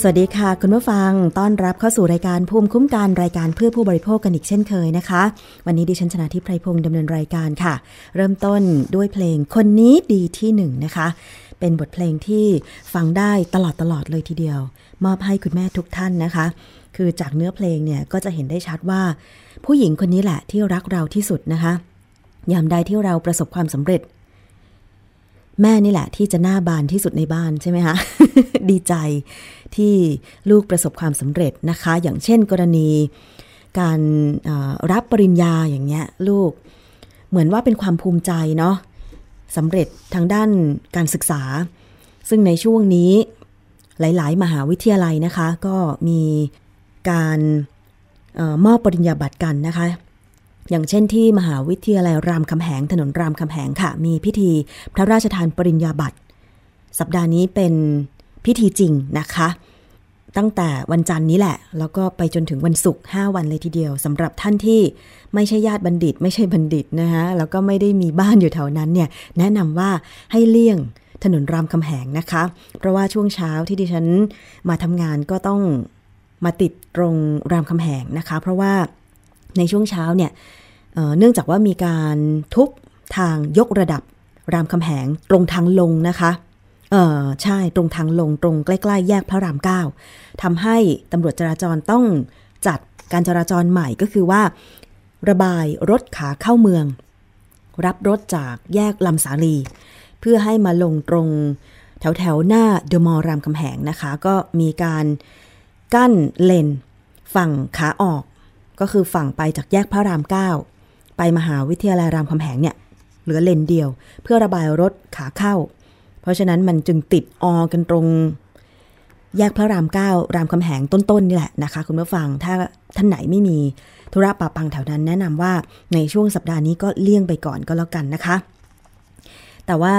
สวัสดีค่ะ คุณผู้ฟังต้อนรับเข้าสู่รายการภูมิคุ้มกันรายการเพื่อผู้บริโภคกันอีกเช่นเคยนะคะ วันนี้ดิฉันชนะทิพไพรพงศ์ดำเนินรายการค่ะ เริ่มต้นด้วยเพลงคนนี้ดีที่หนึ่งนะคะ เป็นบทเพลงที่ฟังได้ตลอดตลอดเลยทีเดียว มอบให้คุณแม่ทุกท่านนะคะ คือจากเนื้อเพลงเนี่ยก็จะเห็นได้ชัดว่า ผู้หญิงคนนี้แหละที่รักเราที่สุดนะคะยามใดที่เราประสบความสำเร็จ แม่นี่แหละที่จะหน้าบานที่สุดในบ้านใช่ไหมคะ ดีใจที่ลูกประสบความสำเร็จนะคะ อย่างเช่นกรณี การรับปริญญาอย่างเงี้ยลูกเหมือนว่าเป็นความภูมิใจเนาะสำเร็จทางด้านการศึกษา ซึ่งในช่วงนี้หลาย ๆ มหาวิทยาลัยนะคะ ก็มีการออมอบปริญญาบัตรกันนะคะ อย่างเช่นที่มหาวิทยาลัยรามคำแหงถนนรามคำแหงค่ะ มีพิธีพระราชทานปริญญาบัตรสัปดาห์นี้เป็นพิธีจริงนะคะ ตั้งแต่วันจันทร์นี้แหละ แล้วก็ไปจนถึงวันศุกร์5วันเลยทีเดียวสำหรับท่านที่ไม่ใช่ญาติบัณฑิต ไม่ใช่บัณฑิตนะคะแล้วก็ไม่ได้มีบ้านอยู่แถวนั้นเนี่ยแนะนำว่าให้เลี่ยงถนนรามคำแหงนะคะ เพราะว่าช่วงเช้าที่ดิฉันมาทำงานก็ต้องมาติดตรงรามคำแหงนะคะ เพราะว่า ในช่วงเช้าเนี่ยเเนื่องจากว่ามีการทุบทางยกระดับรามคำแหงตรงทางลงนะคะเออใช่ตรงทางลงตรงใกล้ๆ แยกพระรามเก้าทำให้ตำรวจจราจรต้องจัดการจราจรใหม่ก็คือว่า ระบายรถขาเข้าเมือง รับรถจากแยกลำสาลี เพื่อให้มาลงตรงแถวแถวหน้าเดอะมอลล์รามคำแหงนะคะ ก็มีการกั้นเลน ฝั่งขาออก ก็คือฝั่งไปจากแยกพระราม 9 ไปมหาวิทยาลัยรามคำแหงเนี่ยเหลือเลนเดียว เพื่อระบายรถขาเข้า เพราะฉะนั้นมันจึงติดออกันตรง แยกพระรามเก้ารามคำแหงต้นๆนี่แหละนะคะ คุณผู้ฟังถ้าท่านไหนไม่มีธุระปะปังแถวนั้นแนะนำว่าในช่วงสัปดาห์นี้ก็เลี่ยงไปก่อนก็แล้วกันนะคะ แต่ว่า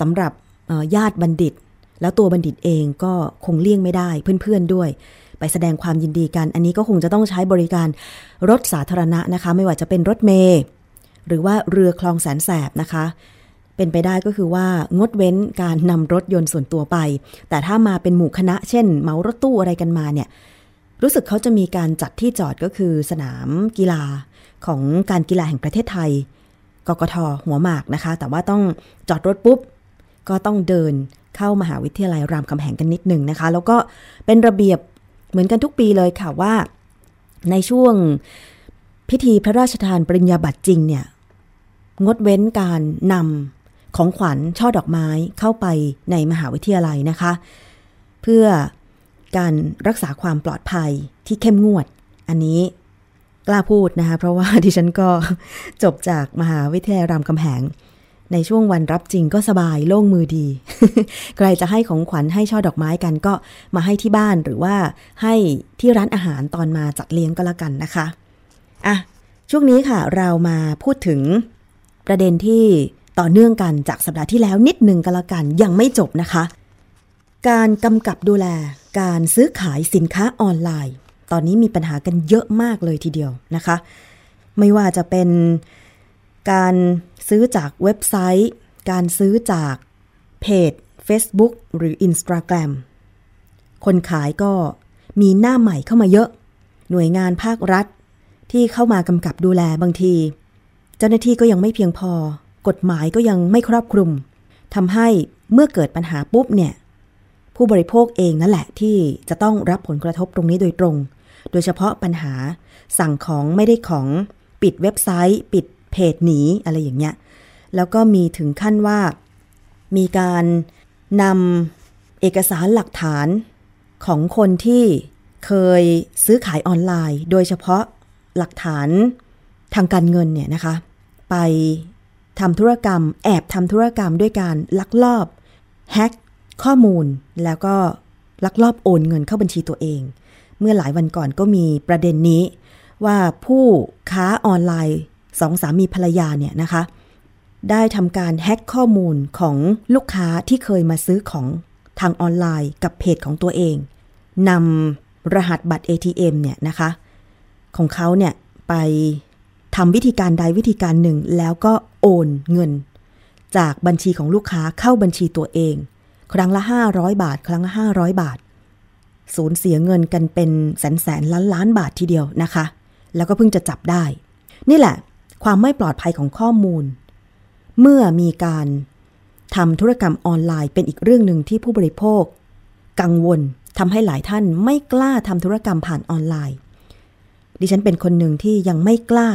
สำหรับญาติบัณฑิต แล้วตัวบัณฑิตเองก็คงเลี่ยงไม่ได้เพื่อนๆด้วย ไปแสดงความยินดีกัน อันนี้ก็คงจะต้องใช้บริการรถสาธารณะนะคะ ไม่ว่าจะเป็นรถเมย์หรือว่าเรือคลองแสนแสบนะคะ เป็นไปได้ก็คือว่างดเว้นการนำรถยนต์ส่วนตัวไป แต่ถ้ามาเป็นหมู่คณะ เช่นเหมารถตู้อะไรกันมาเนี่ยรู้สึกเขาจะมีการจัดที่จอดก็คือสนามกีฬาของการกีฬาแห่งประเทศไทย กกทหัวหมากนะคะ แต่ว่าต้องจอดรถปุ๊บ ก็ต้องเดินเข้ามหาวิทยาลัยรามคำแหงกันนิดหนึ่งนะคะ แล้วก็เป็นระเบียบ เหมือนกันทุกปีเลยค่ะว่า ในช่วงพิธีพระราชทานปริญญาบัตรจริงเนี่ย งดเว้นการนำของขวัญช่อดอกไม้เข้าไปในมหาวิทยาลัยนะคะ เพื่อการรักษาความปลอดภัยที่เข้มงวด อันนี้กล้าพูดนะคะ เพราะว่าดิฉันก็จบจากมหาวิทยาลัยรามคำแหง ในช่วงวันรับจริงก็สบายโล่งมือดี ใครจะให้ของขวัญให้ช่อดอกไม้กันก็มาให้ที่บ้านหรือว่าให้ที่ร้านอาหารตอนมาจัดเลี้ยงก็แล้วกันนะคะอะช่วงนี้ค่ะเรามาพูดถึงประเด็นที่ต่อเนื่องกันจากสัปดาห์ที่แล้วนิดหนึ่งก็แล้วกันยังไม่จบนะคะ การกำกับดูแลการซื้อขายสินค้าออนไลน์ ตอนนี้มีปัญหากันเยอะมากเลยทีเดียวนะคะ ไม่ว่าจะเป็น การซื้อจากเว็บไซต์ การซื้อจากเพจ Facebook หรือ Instagram คนขายก็มีหน้าใหม่เข้ามาเยอะ หน่วยงานภาครัฐ ที่เข้ามากำกับดูแลบางที เจ้าหน้าที่ก็ยังไม่เพียงพอ กฎหมายก็ยังไม่ครอบคลุมทำให้เมื่อเกิดปัญหาปุ๊บเนี่ย ผู้บริโภคเองนั่นแหละที่จะต้องรับผลกระทบตรงนี้โดยตรง โดยเฉพาะปัญหาสั่งของไม่ได้ของปิดเว็บไซต์ ปิด เพจหนีอะไรอย่างเงี้ย แล้วก็มีถึงขั้นว่า มีการนำเอกสารหลักฐานของคนที่เคยซื้อขายออนไลน์ โดยเฉพาะหลักฐานทางการเงินเนี่ยนะคะ ไปทำธุรกรรม แอบทำธุรกรรมด้วยการลักลอบแฮ็กข้อมูลแล้วก็ลักลอบโอนเงินเข้าบัญชีตัวเอง เมื่อหลายวันก่อนก็มีประเด็นนี้ ว่าผู้ค้าออนไลน์ สองสามีภรรยาเนี่ยนะคะ ได้ทำการแฮ็กข้อมูลของลูกค้าที่เคยมาซื้อของทางออนไลน์กับเพจของตัวเองนำรหัสบัตร ATM เนี่ยนะคะ ของเขาเนี่ยไปทำวิธีการใดวิธีการหนึ่งแล้วก็โอนเงิน จากบัญชีของลูกค้าเข้าบัญชีตัวเอง ครั้งละ 500 บาท ครั้งละ 500 บาท สูญเสียเงินกันเป็นแสนแสนล้านล้านบาททีเดียวนะคะ แล้วก็เพิ่งจะจับได้ นี่แหละ ความไม่ปลอดภัยของข้อมูล เมื่อมีการทำธุรกรรมออนไลน์เป็นอีกเรื่องหนึ่งที่ผู้บริโภค กังวลทำให้หลายท่านไม่กล้าทำธุรกรรมผ่านออนไลน์ ดิฉันเป็นคนหนึ่งที่ยังไม่กล้า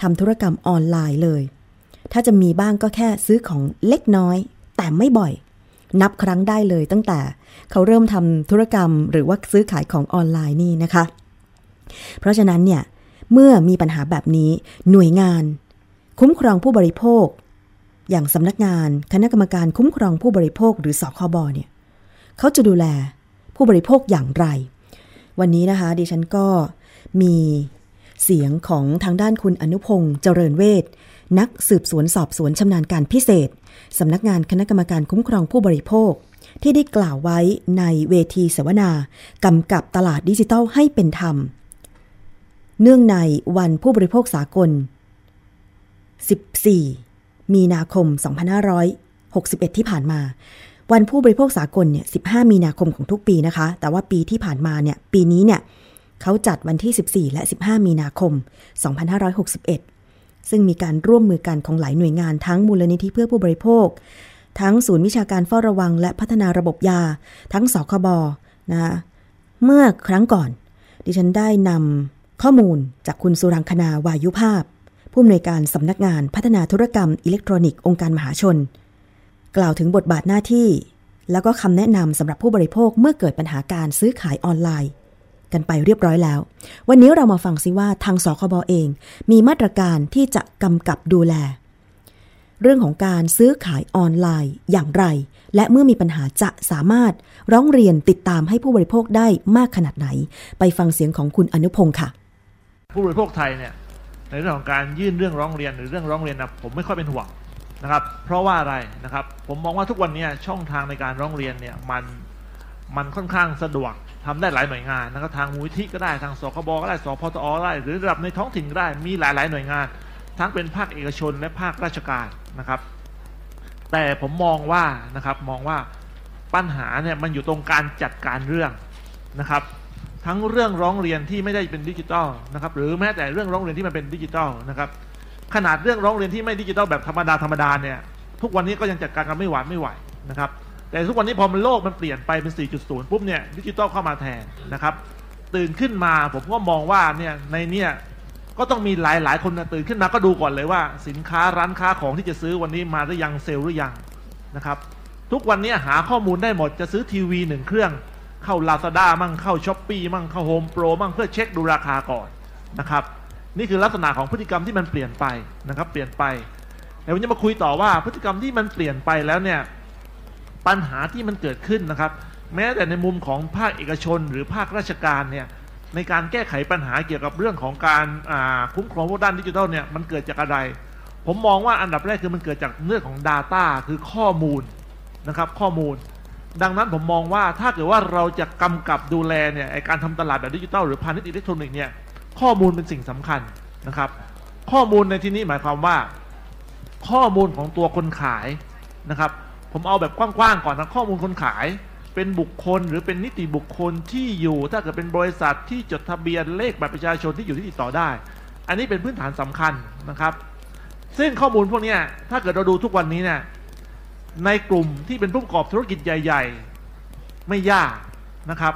ทำธุรกรรมออนไลน์เลย ถ้าจะมีบ้างก็แค่ซื้อของเล็กน้อย แต่ไม่บ่อย นับครั้งได้เลยตั้งแต่เขาเริ่มทำธุรกรรมหรือว่าซื้อขายของออนไลน์นี่นะคะ เพราะฉะนั้นเนี่ย เมื่อมีปัญหาแบบนี้หน่วยงาน คุ้มครองผู้บริโภค อย่างสำนักงานคณะกรรมการคุ้มครองผู้บริโภคหรือสคบเนี่ยเขาจะดูแลผู้บริโภคอย่างไร วันนี้นะคะดิฉันก็มีเสียงของทางด้านคุณอนุพงศ์เจริญเวทนักสืบสวนสอบสวนชำนาญการพิเศษ สำนักงานคณะกรรมการคุ้มครองผู้บริโภค ที่ได้กล่าวไว้ในเวทีเสวนา กำกับตลาดดิจิทัลให้เป็นธรรม เนื่องในวันผู้บริโภคสากล 14 มีนาคม 2561 ที่ผ่านมา วันผู้บริโภคสากลเนี่ย 15 มีนาคมของทุกปีนะคะ แต่ว่าปีที่ผ่านมาเนี่ย ปีนี้เนี่ยเขาจัดวันที่ 14 และ 15 มีนาคม 2561 ซึ่งมีการร่วมมือกันของหลายหน่วยงานทั้งมูลนิธิเพื่อผู้บริโภค ทั้งศูนย์วิชาการเฝ้าระวัง และพัฒนาระบบยา ทั้งสคบนะ เมื่อครั้งก่อน ดิฉันได้นำ ข้อมูลจากคุณสุรังคณาวายุภาพ ผู้อำนวยการสำนักงานพัฒนาธุรกรรมอิเล็กทรอนิกส์องค์การมหาชน กล่าวถึงบทบาทหน้าที่ แล้วก็คำแนะนำสำหรับผู้บริโภคเมื่อเกิดปัญหาการซื้อขายออนไลน์ กันไปเรียบร้อยแล้ว วันนี้เรามาฟังซิว่าทางสคบอเอง มีมาตรการที่จะกำกับดูแล เรื่องของการซื้อขายออนไลน์อย่างไร และเมื่อมีปัญหาจะสามารถร้องเรียนติดตามให้ผู้บริโภคได้มากขนาดไหน ไปฟังเสียงของคุณอนุพงศ์ค่ะ ผู้บริโภคไทยเนี่ยในเรื่องของการยื่นเรื่องร้องเรียนหรือเรื่องร้องเรียนนะผมไม่ค่อยเป็นห่วงนะครับ เพราะว่าอะไรนะครับ ผมมองว่าทุกวันนี้ช่องทางในการร้องเรียนเนี่ยมันมันค่อนข้างสะดวกทำได้หลายหน่วยงานนะครับทางมูลที่ก็ได้ทางสคบก็ได้สพตอก็ได้หรือระดับในท้องถิ่นก็ได้มีหลายๆหน่วยงาน ทั้งเป็นภาคเอกชนและภาคราชการนะครับ แต่ผมมองว่านะครับมองว่าปัญหาเนี่ยมันอยู่ตรงการจัดการเรื่องนะครับ ทั้งเรื่องร้องเรียนที่ไม่ได้เป็นดิจิทัลนะครับหรือแม้แต่เรื่องร้องเรียนที่มันเป็นดิจิทัลนะครับขนาดเรื่องร้องเรียนที่ไม่ดิจิทัลแบบธรรมดาธรรมดาเนี่ยทุกวันนี้ก็ยังจัดการกันไม่หวานไม่ไหวนะครับแต่ทุกวันนี้พอมันโลกมันเปลี่ยนไปเป็น 4.0 ปุ๊บเนี่ยดิจิทัลเข้ามาแทนนะครับตื่นขึ้นมาผมก็มองว่าเนี่ยในเนี่ยก็ต้องมีหลายหลายคนตื่นขึ้นมาก็ดูก่อนเลยว่า สินค้าร้านค้าของที่จะซื้อวันนี้มาหรือยังเซลล์หรือยังนะครับทุกวันนี้หาข้อมูลได้หมดจะซื้อทีวีหนึ่งเครื่อง เข้า Lazada มั่งเข้า s h อ p e e มั่งเข้า Home Pro มั่งเพื่อเช็คดูราคาก่อนนะครับนี่คือลักษณะของพฤติกรรมที่มันเปลี่ยนไปนะครับเปลี่ยนไปเดี๋ยววันนี้มาคุยต่อว่าพฤติกรรมที่มันเปลี่ยนไปแล้วเนี่ยปัญหาที่มันเกิดขึ้นนะครับ แม้แต่ในมุมของภาคเอกชนหรือภาคราชการเนี่ยในการแก้ไขปัญหาเกี่ยวกับเรื่องของการคุ้มครองพวกด้านดิจิทัลเนี่ยมันเกิดจากอะไร ผมมองว่าอันดับแรกคือมันเกิดจากเรื่องของ Data คือข้อมูลนะครับข้อมูล ดังนั้นผมมองว่าถ้าเกิดว่าเราจะกำกับดูแลเนี่ยการทำตลาดแบบดิจิทัลหรือพาณิชย์อิเล็กทรอนิกส์เนี่ยข้อมูลเป็นสิ่งสำคัญนะครับ ข้อมูลในที่นี้หมายความว่า ข้อมูลของตัวคนขายนะครับ ผมเอาแบบกว้างๆก่อนนะข้อมูลคนขายเป็นบุคคลหรือเป็นนิติบุคคลที่อยู่ถ้าเกิดเป็นบริษัทที่จดทะเบียนเลขบัตรประชาชนที่อยู่ที่ติดต่อได้ อันนี้เป็นพื้นฐานสำคัญนะครับ ซึ่งข้อมูลพวกนี้ถ้าเกิดเราดูทุกวันนี้เนี่ย ในกลุ่มที่เป็นผู้ประกอบธุรกิจใหญ่ ๆ ไม่ยากนะครับ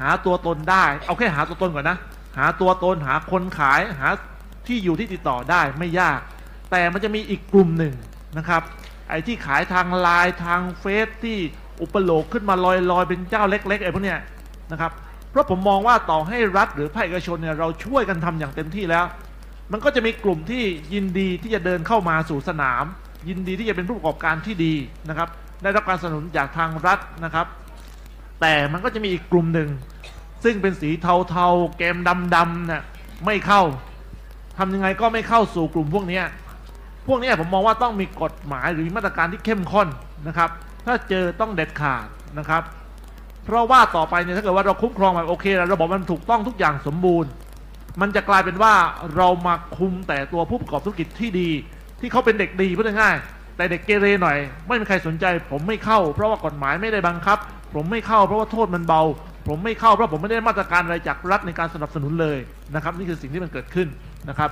หาตัวตนได้ เอาแค่หาตัวตนก่อนนะ หาตัวตนหาคนขายหาที่อยู่ที่ติดต่อได้ไม่ยาก แต่มันจะมีอีกกลุ่มหนึ่งนะครับ ไอ้ที่ขายทางไลน์ทางเฟซที่อุปโลกขึ้นมาลอยๆ เป็นเจ้าเล็กๆไอ้พวกเนี้ยนะครับเพราะผมมองว่าต่อให้รัฐหรือภาคเอกชนเนี่ยเราช่วยกันทำอย่างเต็มที่แล้ว มันก็จะมีกลุ่มที่ยินดีที่จะเดินเข้ามาสู่สนาม ยินดีที่จะเป็นผู้ประกอบการที่ดีนะครับ ได้รับการสนับสนุนจากทางรัฐนะครับ แต่มันก็จะมีอีกกลุ่มหนึ่ง ซึ่งเป็นสีเทาๆ แกมดำๆน่ะไม่เข้าทำยังไงก็ไม่เข้าสู่กลุ่มพวกนี้พวกนี้ผมมองว่าต้องมีกฎหมายหรือมาตรการที่เข้มข้นนะครับ ถ้าเจอต้องเด็ดขาดนะครับ เพราะว่าต่อไปเนี่ยถ้าเกิดว่าเราคุ้มครองแบบโอเคแล้วระบบมันถูกต้องทุกอย่างสมบูรณ์ มันจะกลายเป็นว่าเรามาคุมแต่ตัวผู้ประกอบธุรกิจที่ดี ที่เขาเป็นเด็กดีพูดง่ายๆแต่เด็กเกเรหน่อย ไม่มีใครสนใจ ผมไม่เข้า เพราะว่ากฎหมายไม่ได้บังคับ ผมไม่เข้าเพราะว่าโทษมันเบา ผมไม่เข้าเพราะผมไม่ได้มาตรการอะไรจากรัฐในการสนับสนุนเลยนะครับ นี่คือสิ่งที่มันเกิดขึ้นนะครับ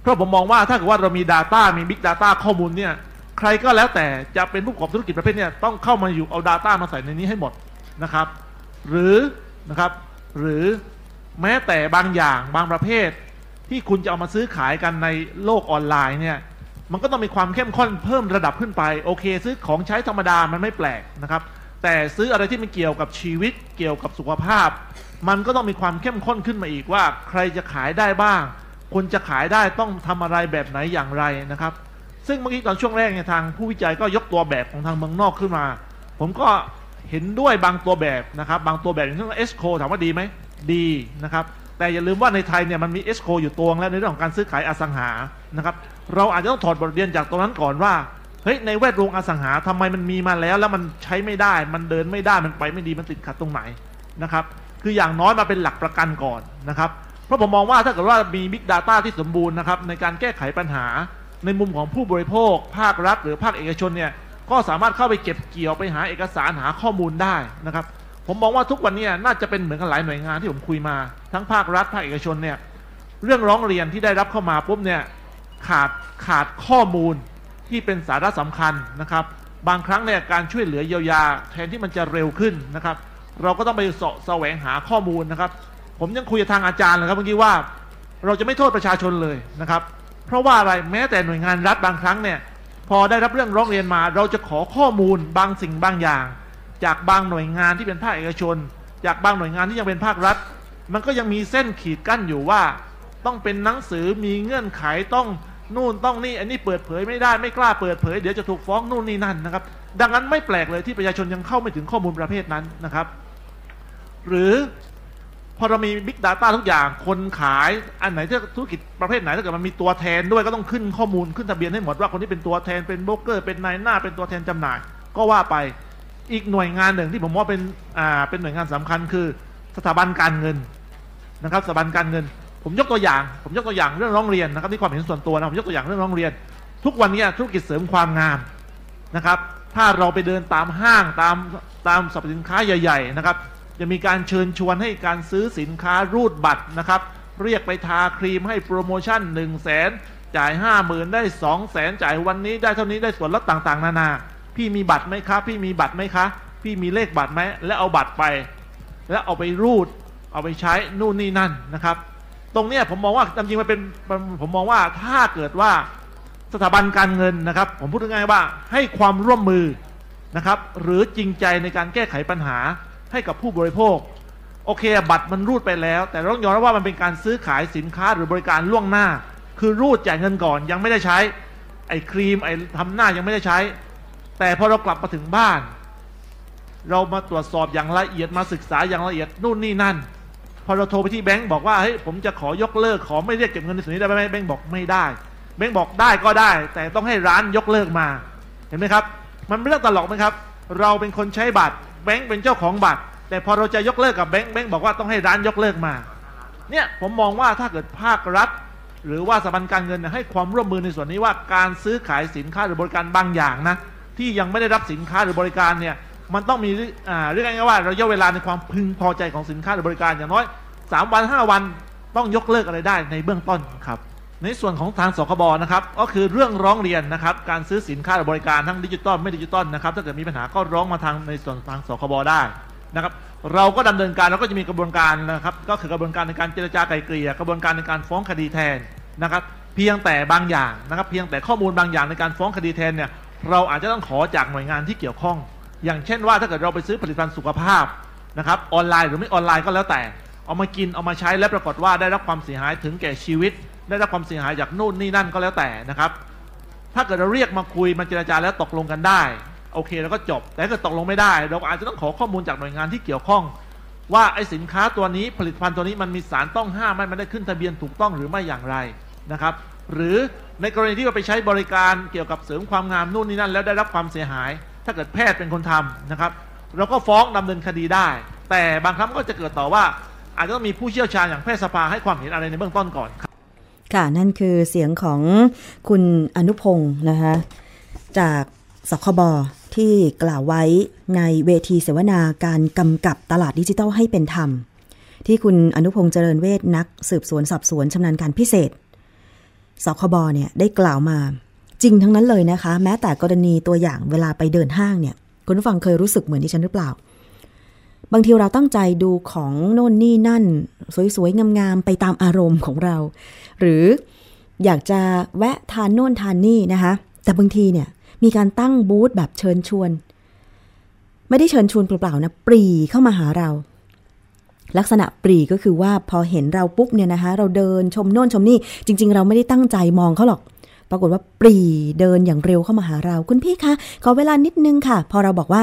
เพราะผมมองว่าถ้าเกิดว่าเรามี Data มี Big Data ข้อมูลเนี่ยใครก็แล้วแต่จะเป็นผู้ประกอบธุรกิจประเภทเนี่ยต้องเข้ามาอยู่เอา Data มาใส่ในนี้ให้หมดนะครับ หรือนะครับหรือแม้แต่บางอย่างบางประเภท ที่คุณจะเอามาซื้อขายกันในโลกออนไลน์เนี่ยมันก็ต้องมีความเข้มข้นเพิ่มระดับขึ้นไปโอเค ซื้อของใช้ธรรมดามันไม่แปลกนะครับ แต่ซื้ออะไรที่มันเกี่ยวกับชีวิตเกี่ยวกับสุขภาพ มันก็ต้องมีความเข้มข้นขึ้นมาอีกว่า ใครจะขายได้บ้างคนจะขายได้ต้องทำอะไรแบบไหนอย่างไรนะครับ ซึ่งเมื่อกี้ตอนช่วงแรกเนี่ยทางผู้วิจัยก็ยกตัวแบบของทางเมืองนอกขึ้นมา ผมก็เห็นด้วยบางตัวแบบนะครับ บางตัวแบบอย่างเช่นเอสโคถามว่าดีไหมดีนะครับ แต่อย่าลืมว่าในไทยเนี่ยมันมีเอสโคอยู่ตัวแล้วในเรื่องของการซื้อขายอสังหานะครับเราอาจจะต้องถอดบทเรียนจากตรงนั้นก่อนว่าเฮ้ยในแวดวงอสังหาทำไมมันมีมาแล้ว แล้วมันใช้ไม่ได้ มันเดินไม่ได้มันไปไม่ดีมันติดขัดตรงไหนนะครับคืออย่างน้อยมาเป็นหลักประกันก่อนนะครับเพราะผมมองว่าถ้าเกิดว่ามี Big Data ที่สมบูรณ์นะครับในการแก้ไขปัญหาในมุมของผู้บริโภค ภาครัฐ หรือภาคเอกชนเนี่ยก็สามารถเข้าไปเก็บเกี่ยวไปหาเอกสารหาข้อมูลได้นะครับ ผมมองว่าทุกวันนี้น่าจะเป็นเหมือนกันหลายหน่วยงานที่ผมคุยมา ทั้งภาครัฐภาคเอกชนเนี่ยเรื่องร้องเรียนที่ได้รับเข้ามาปุ๊บเนี่ยขาดขาดข้อมูลที่เป็นสาระสำคัญนะครับ บางครั้งเนี่ยการช่วยเหลือเยียวยา แทนที่มันจะเร็วขึ้นนะครับ เราก็ต้องไปเสาะแสวงหาข้อมูลนะครับ ผมยังคุยกับทางอาจารย์เลยครับเมื่อกี้ว่า เราจะไม่โทษประชาชนเลยนะครับ เพราะว่าอะไรแม้แต่หน่วยงานรัฐบางครั้งเนี่ยพอได้รับเรื่องร้องเรียนมา เราจะขอข้อมูลบางสิ่งบางอย่าง จากบางหน่วยงานที่เป็นภาคเอกชน จากบางหน่วยงานที่ยังเป็นภาครัฐ มันก็ยังมีเส้นขีดกั้นอยู่ว่า ต้องเป็นหนังสือมีเงื่อนไขต้องนู่นต้องนี่ อันนี้เปิดเผยไม่ได้ไม่กล้าเปิดเผย เดี๋ยวจะถูกฟ้องนู่นนี่นั่นนะครับ ดังนั้นไม่แปลกเลยที่ประชาชนยังเข้าไม่ถึงข้อมูลประเภทนั้นนะครับ หรือพอเรามี Big Data ทุกอย่าง คนขายอันไหนที่ธุรกิจประเภทไหนถ้าเกิดมันมีตัวแทนด้วยก็ต้องขึ้นข้อมูลขึ้นทะเบียนให้หมดว่าคนที่เป็นตัวแทนเป็นโบรกเกอร์เป็นนายหน้าเป็นตัวแทนจำหน่าย ก็ว่าไป อีกหน่วยงานหนึ่งที่ผมว่าเป็นอ่าเป็นหน่วยงานสำคัญคือสถาบันการเงินนะครับสถาบันการเงิน ผมยกตัวอย่าง ผมยกตัวอย่างเรื่องร้องเรียนนะครับที่ความเห็นส่วนตัวนะผมยกตัวอย่างเรื่องร้องเรียน ทุกวันนี้ธุรกิจเสริมความงามนะครับ ถ้าเราไปเดินตามห้างตามตามสรรพสินค้าใหญ่ๆนะครับจะมีการเชิญชวนให้การซื้อสินค้ารูดบัตรนะครับ เรียกไปทาครีมให้โปรโมชั่น 1 0 0 0 0แสนจ่าย 5 0,000 ได้ 2 0 0แสนจ่ายวันนี้ได้เท่านี้ได้ส่วนลดต่างๆ นานา พี่มีบัตรไหมคะ พี่มีบัตรไหมคะ พี่มีเลขบัตรไหมแล้วเอาบัตรไป แล้วเอาไปรูด เอาไปใช้นู่นนี่นั่นนะครับ ตรงเนี้ยผมมองว่าจริงๆมันเป็นผมมองว่าถ้าเกิดว่าสถาบันการเงินนะครับ ผมพูดง่ายๆว่าให้ความร่วมมือนะครับ หรือจริงใจในการแก้ไขปัญหาให้กับผู้บริโภค โอเค บัตรมันรูดไปแล้ว แต่ต้องยอมรับว่ามันเป็นการซื้อขายสินค้าหรือบริการล่วงหน้า คือรูดจ่ายเงินก่อนยังไม่ได้ใช้ ไอ้ครีมไอ้ทำหน้ายังไม่ได้ใช้ แต่พอเรากลับมาถึงบ้าน เรามาตรวจสอบอย่างละเอียดมาศึกษาอย่างละเอียดนู่นนี่นั่น พอเราโทรไปที่แบงก์บอกว่าเฮ้ยผมจะขอยกเลิกขอไม่เรียกเก็บเงินในส่วนนี้ได้ไหมแบงก์บอกไม่ได้แบงก์บอกได้ก็ได้ แต่ต้องให้ร้านยกเลิกมาเห็นไหมครับ มันไม่เรื่องตลกไหมครับ เราเป็นคนใช้บัตรแบงก์เป็นเจ้าของบัตร แต่พอเราจะยกเลิกกับแบงค์แบงค์บอกว่าต้องให้ร้านยกเลิกมาเนี่ยผมมองว่าถ้าเกิดภาครัฐ หรือว่าสถาบันการเงินให้ความร่วมมือในส่วนนี้ว่าการซื้อขายสินค้าหรือบริการบางอย่างนะ ที่ยังไม่ได้รับสินค้าหรือบริการเนี่ยมันต้องมีเรื่องง่ายๆว่าระยะเวลาในความพึงพอใจของสินค้าหรือบริการอย่างน้อย 3 วัน 5 วันต้องยกเลิกอะไรได้ในเบื้องต้นครับในส่วนของทางสคบนะครับก็คือเรื่องร้องเรียนนะครับการซื้อสินค้าหรือบริการทั้งดิจิตอลไม่ดิจิตอลนะครับถ้าเกิดมีปัญหาก็ร้องมาทางในส่วนทางสคบได้นะครับเราก็ดำเนินการเราก็จะมีกระบวนการนะครับก็คือกระบวนการในการเจรจาไกลเกลี่ยกระบวนการในการฟ้องคดีแทนนะครับเพียงแต่บางอย่างนะครับเพียงแต่ข้อมูลบางอย่างในการฟ้องคดีแทนเนี่ย เราอาจจะต้องขอจากหน่วยงานที่เกี่ยวข้อง อย่างเช่นว่าถ้าเกิดเราไปซื้อผลิตภัณฑ์สุขภาพนะครับออนไลน์หรือไม่ออนไลน์ก็แล้วแต่ เอามากินเอามาใช้และปรากฏว่าได้รับความเสียหายถึงแก่ชีวิต ได้รับความเสียหายจากนู่นนี่นั่นก็แล้วแต่นะครับ ถ้าเกิดเราเรียกมาคุยมาเจรจาแล้วตกลงกันได้ โอเคแล้วก็จบ แต่ถ้าเกิดตกลงไม่ได้ เราอาจจะต้องขอข้อมูลจากหน่วยงานที่เกี่ยวข้อง ว่าไอ้สินค้าตัวนี้ผลิตภัณฑ์ตัวนี้มันมีสารต้องห้ามไหมมันได้ขึ้นทะเบียนถูกต้องหรือไม่อย่างไรนะครับ หรือในกรณีที่เราไปใช้บริการเกี่ยวกับเสริมความงามนู่นนี่นั่น แล้วได้รับความเสียหาย ถ้าเกิดแพทย์เป็นคนทำนะครับ เราก็ฟ้องดำเนินคดีได้ แต่บางครั้งก็จะเกิดต่อว่า อาจจะต้องมีผู้เชี่ยวชาญอย่างแพทยสภาให้ความเห็นอะไรในเบื้องต้นก่อนค่ะนั่นคือเสียงของคุณอนุพงศ์นะคะจากสคบที่กล่าวไว้ในเวทีเสวนาการกำกับตลาดดิจิทัลให้เป็นธรรม ที่คุณอนุพงษ์เจริญเวทนักสืบสวนสอบสวนชำนาญการพิเศษ สคบเนี่ยได้กล่าวมา จริงทั้งนั้นเลยนะคะ แม้แต่กรณีตัวอย่างเวลาไปเดินห้างเนี่ยคุณผู้ฟังเคยรู้สึกเหมือนที่ฉันหรือเปล่า บางทีเราตั้งใจดูของโน่นนี่นั่น สวยๆ งามๆ ไปตามอารมณ์ของเรา หรืออยากจะแวะทานโน่นทานนี่นะคะ แต่บางทีเนี่ยมีการตั้งบูธแบบเชิญชวน ไม่ได้เชิญชวนเปล่าๆนะปรีเข้ามาหาเรา ลักษณะปรีก็คือว่าพอเห็นเราปุ๊บเนี่ยนะคะ เราเดินชมโน่นชมนี่ จริง ๆ เราไม่ได้ตั้งใจมองเขาหรอก ปรากฏว่าปรีเดินอย่างเร็วเข้ามาหาเรา คุณพี่คะขอเวลานิดนึงค่ะ พอเราบอกว่า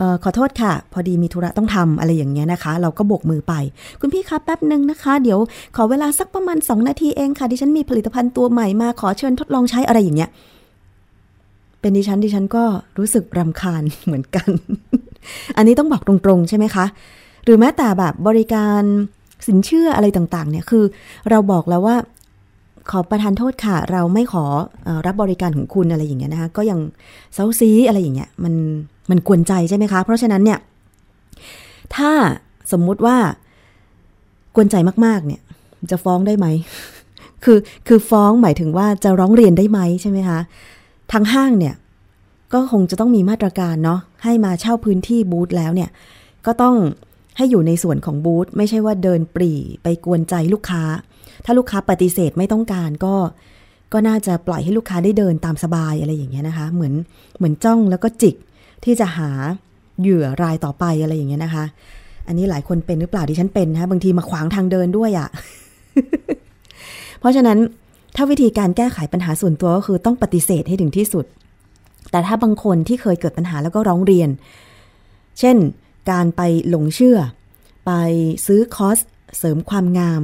ออขอโทษค่ะ พอดีมีธุระต้องทำอะไรอย่างเงี้ยนะคะ เราก็โบกมือไป คุณพี่คะแป๊บหนึ่งนะคะ เดี๋ยวขอเวลาสักประมาณ 2 นาทีเองค่ะ ดิฉันมีผลิตภัณฑ์ตัวใหม่มาขอเชิญทดลองใช้อะไรอย่างเงี้ยเป็นดิฉันดิฉันก็รู้สึกรำคาญเหมือนกัน อันนี้ต้องบอกตรงๆ ใช่ไหมคะ หรือแม้แต่แบบบริการสินเชื่ออะไรต่างๆเนี่ยคือเราบอกแล้วว่าขอประทานโทษค่ะ เราไม่ขออรับบริการของคุณอะไรอย่างเงี้ยนะคะก็ยังเซาซีอะไรอย่างเงี้ยมันมันกวนใจใช่ไหมคะ เพราะฉะนั้นเนี่ยถ้าสมมุติว่ากวนใจมากๆ เนี่ย จะฟ้องได้ไหม คือคือฟ้องหมายถึงว่าจะร้องเรียนได้ไหมใช่ไหมคะทางห้างเนี่ย ก็คงจะต้องมีมาตรการเนาะให้มาเช่าพื้นที่บูธแล้วเนี่ย ก็ต้อง ให้อยู่ในส่วนของบูธไม่ใช่ว่าเดินปรีไปกวนใจลูกค้า ถ้าลูกค้าปฏิเสธไม่ต้องการก็ ก็น่าจะปล่อยให้ลูกค้าได้เดินตามสบายอะไรอย่างเงี้ยนะคะ เหมือนเหมือนจ้องแล้วก็จิกที่จะหาเหยื่อรายต่อไปอะไรอย่างเงี้ยนะคะ อันนี้หลายคนเป็นหรือเปล่าดิฉันเป็นนะบางทีมาขวางทางเดินด้วยอะ่ะ เพราะฉะนั้นถ้าวิธีการแก้ไขปัญหาส่วนตัวก็คือต้องปฏิเสธให้ถึงที่สุด แต่ถ้าบางคนที่เคยเกิดปัญหาแล้วก็ร้องเรียน เช่น การไปหลงเชื่อ ไปซื้อคอร์สเสริมความงาม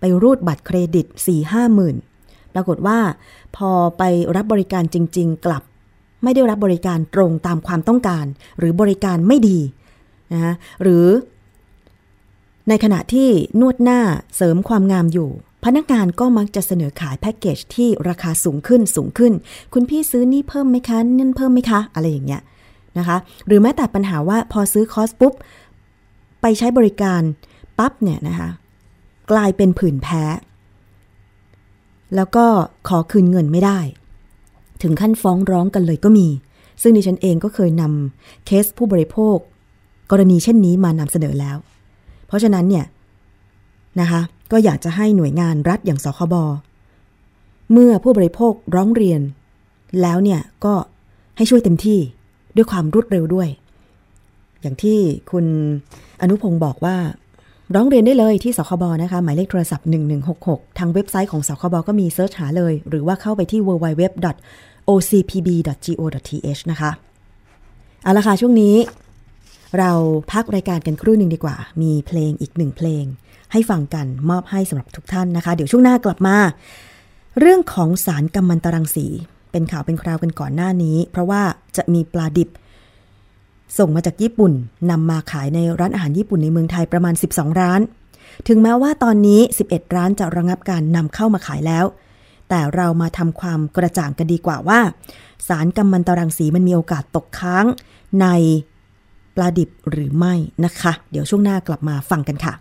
ไปรูดบัตรเครดิต4ี่ห้าหมื่นปรากฏว่า พอไปรับบริการจริง ๆ กลับ ไม่ได้รับบริการตรงตามความต้องการ หรือบริการไม่ดีนะหรือ ในขณะที่นวดหน้าเสริมความงามอยู่ พนักงานก็มักจะเสนอขายแพ็กเกจที่ราคาสูงขึ้นสูงขึ้น คุณพี่ซื้อนี่เพิ่มไหมคะนั่นเพิ่มไหมคะ อะไรอย่างเงี้ย นะคะ หรือแม้แต่ปัญหาว่าพอซื้อคอร์สปุ๊บ ไปใช้บริการปั๊บเนี่ยนะคะ กลายเป็นผื่นแพ้ แล้วก็ขอคืนเงินไม่ได้ ถึงขั้นฟ้องร้องกันเลยก็มี ซึ่งดิฉันเองก็เคยนนำ เคสผู้บริโภค กรณีเช่นนี้มานำเสนอแล้ว เพราะฉะนั้นเนี่ยนะคะก็อยากจะให้หน่วยงานรัฐอย่างสคบเมื่อผู้บริโภคร้องเรียน แล้วเนี่ยก็ให้ช่วยเต็มที่ ด้วยความรวดเร็วด้วย อย่างที่คุณอนุพงศ์บอกว่า ร้องเรียนได้เลยที่สคบนะคะ หมายเลขโทรศัพท์ 1166 ทางเว็บไซต์ของสคบก็มี search หาเลย หรือว่าเข้าไปที่ www.ocpb.go.th นะคะ เอาละค่ะช่วงนี้ เราพักรายการกันครู่หนึ่งดีกว่า มีเพลงอีกหนึ่งเพลง ให้ฟังกันมอบให้สำหรับทุกท่านนะคะ เดี๋ยวช่วงหน้ากลับมา เรื่องของสารกัมมันตรังสี เป็นข่าวเป็นคราวกันก่อนหน้านี้ เพราะว่าจะมีปลาดิบ ส่งมาจากญี่ปุ่นนำมาขายในร้านอาหารญี่ปุ่นในเมืองไทยประมาณ 12 ร้าน ถึงแม้ว่าตอนนี้ 11 ร้านจะระงับการนำเข้ามาขายแล้ว แต่เรามาทำความกระจ่างกันดีกว่าว่า สารกัมมันตรังสีมันมีโอกาสตกค้างในปลาดิบหรือไม่นะคะ เดี๋ยวช่วงหน้ากลับมาฟังกันค่ะ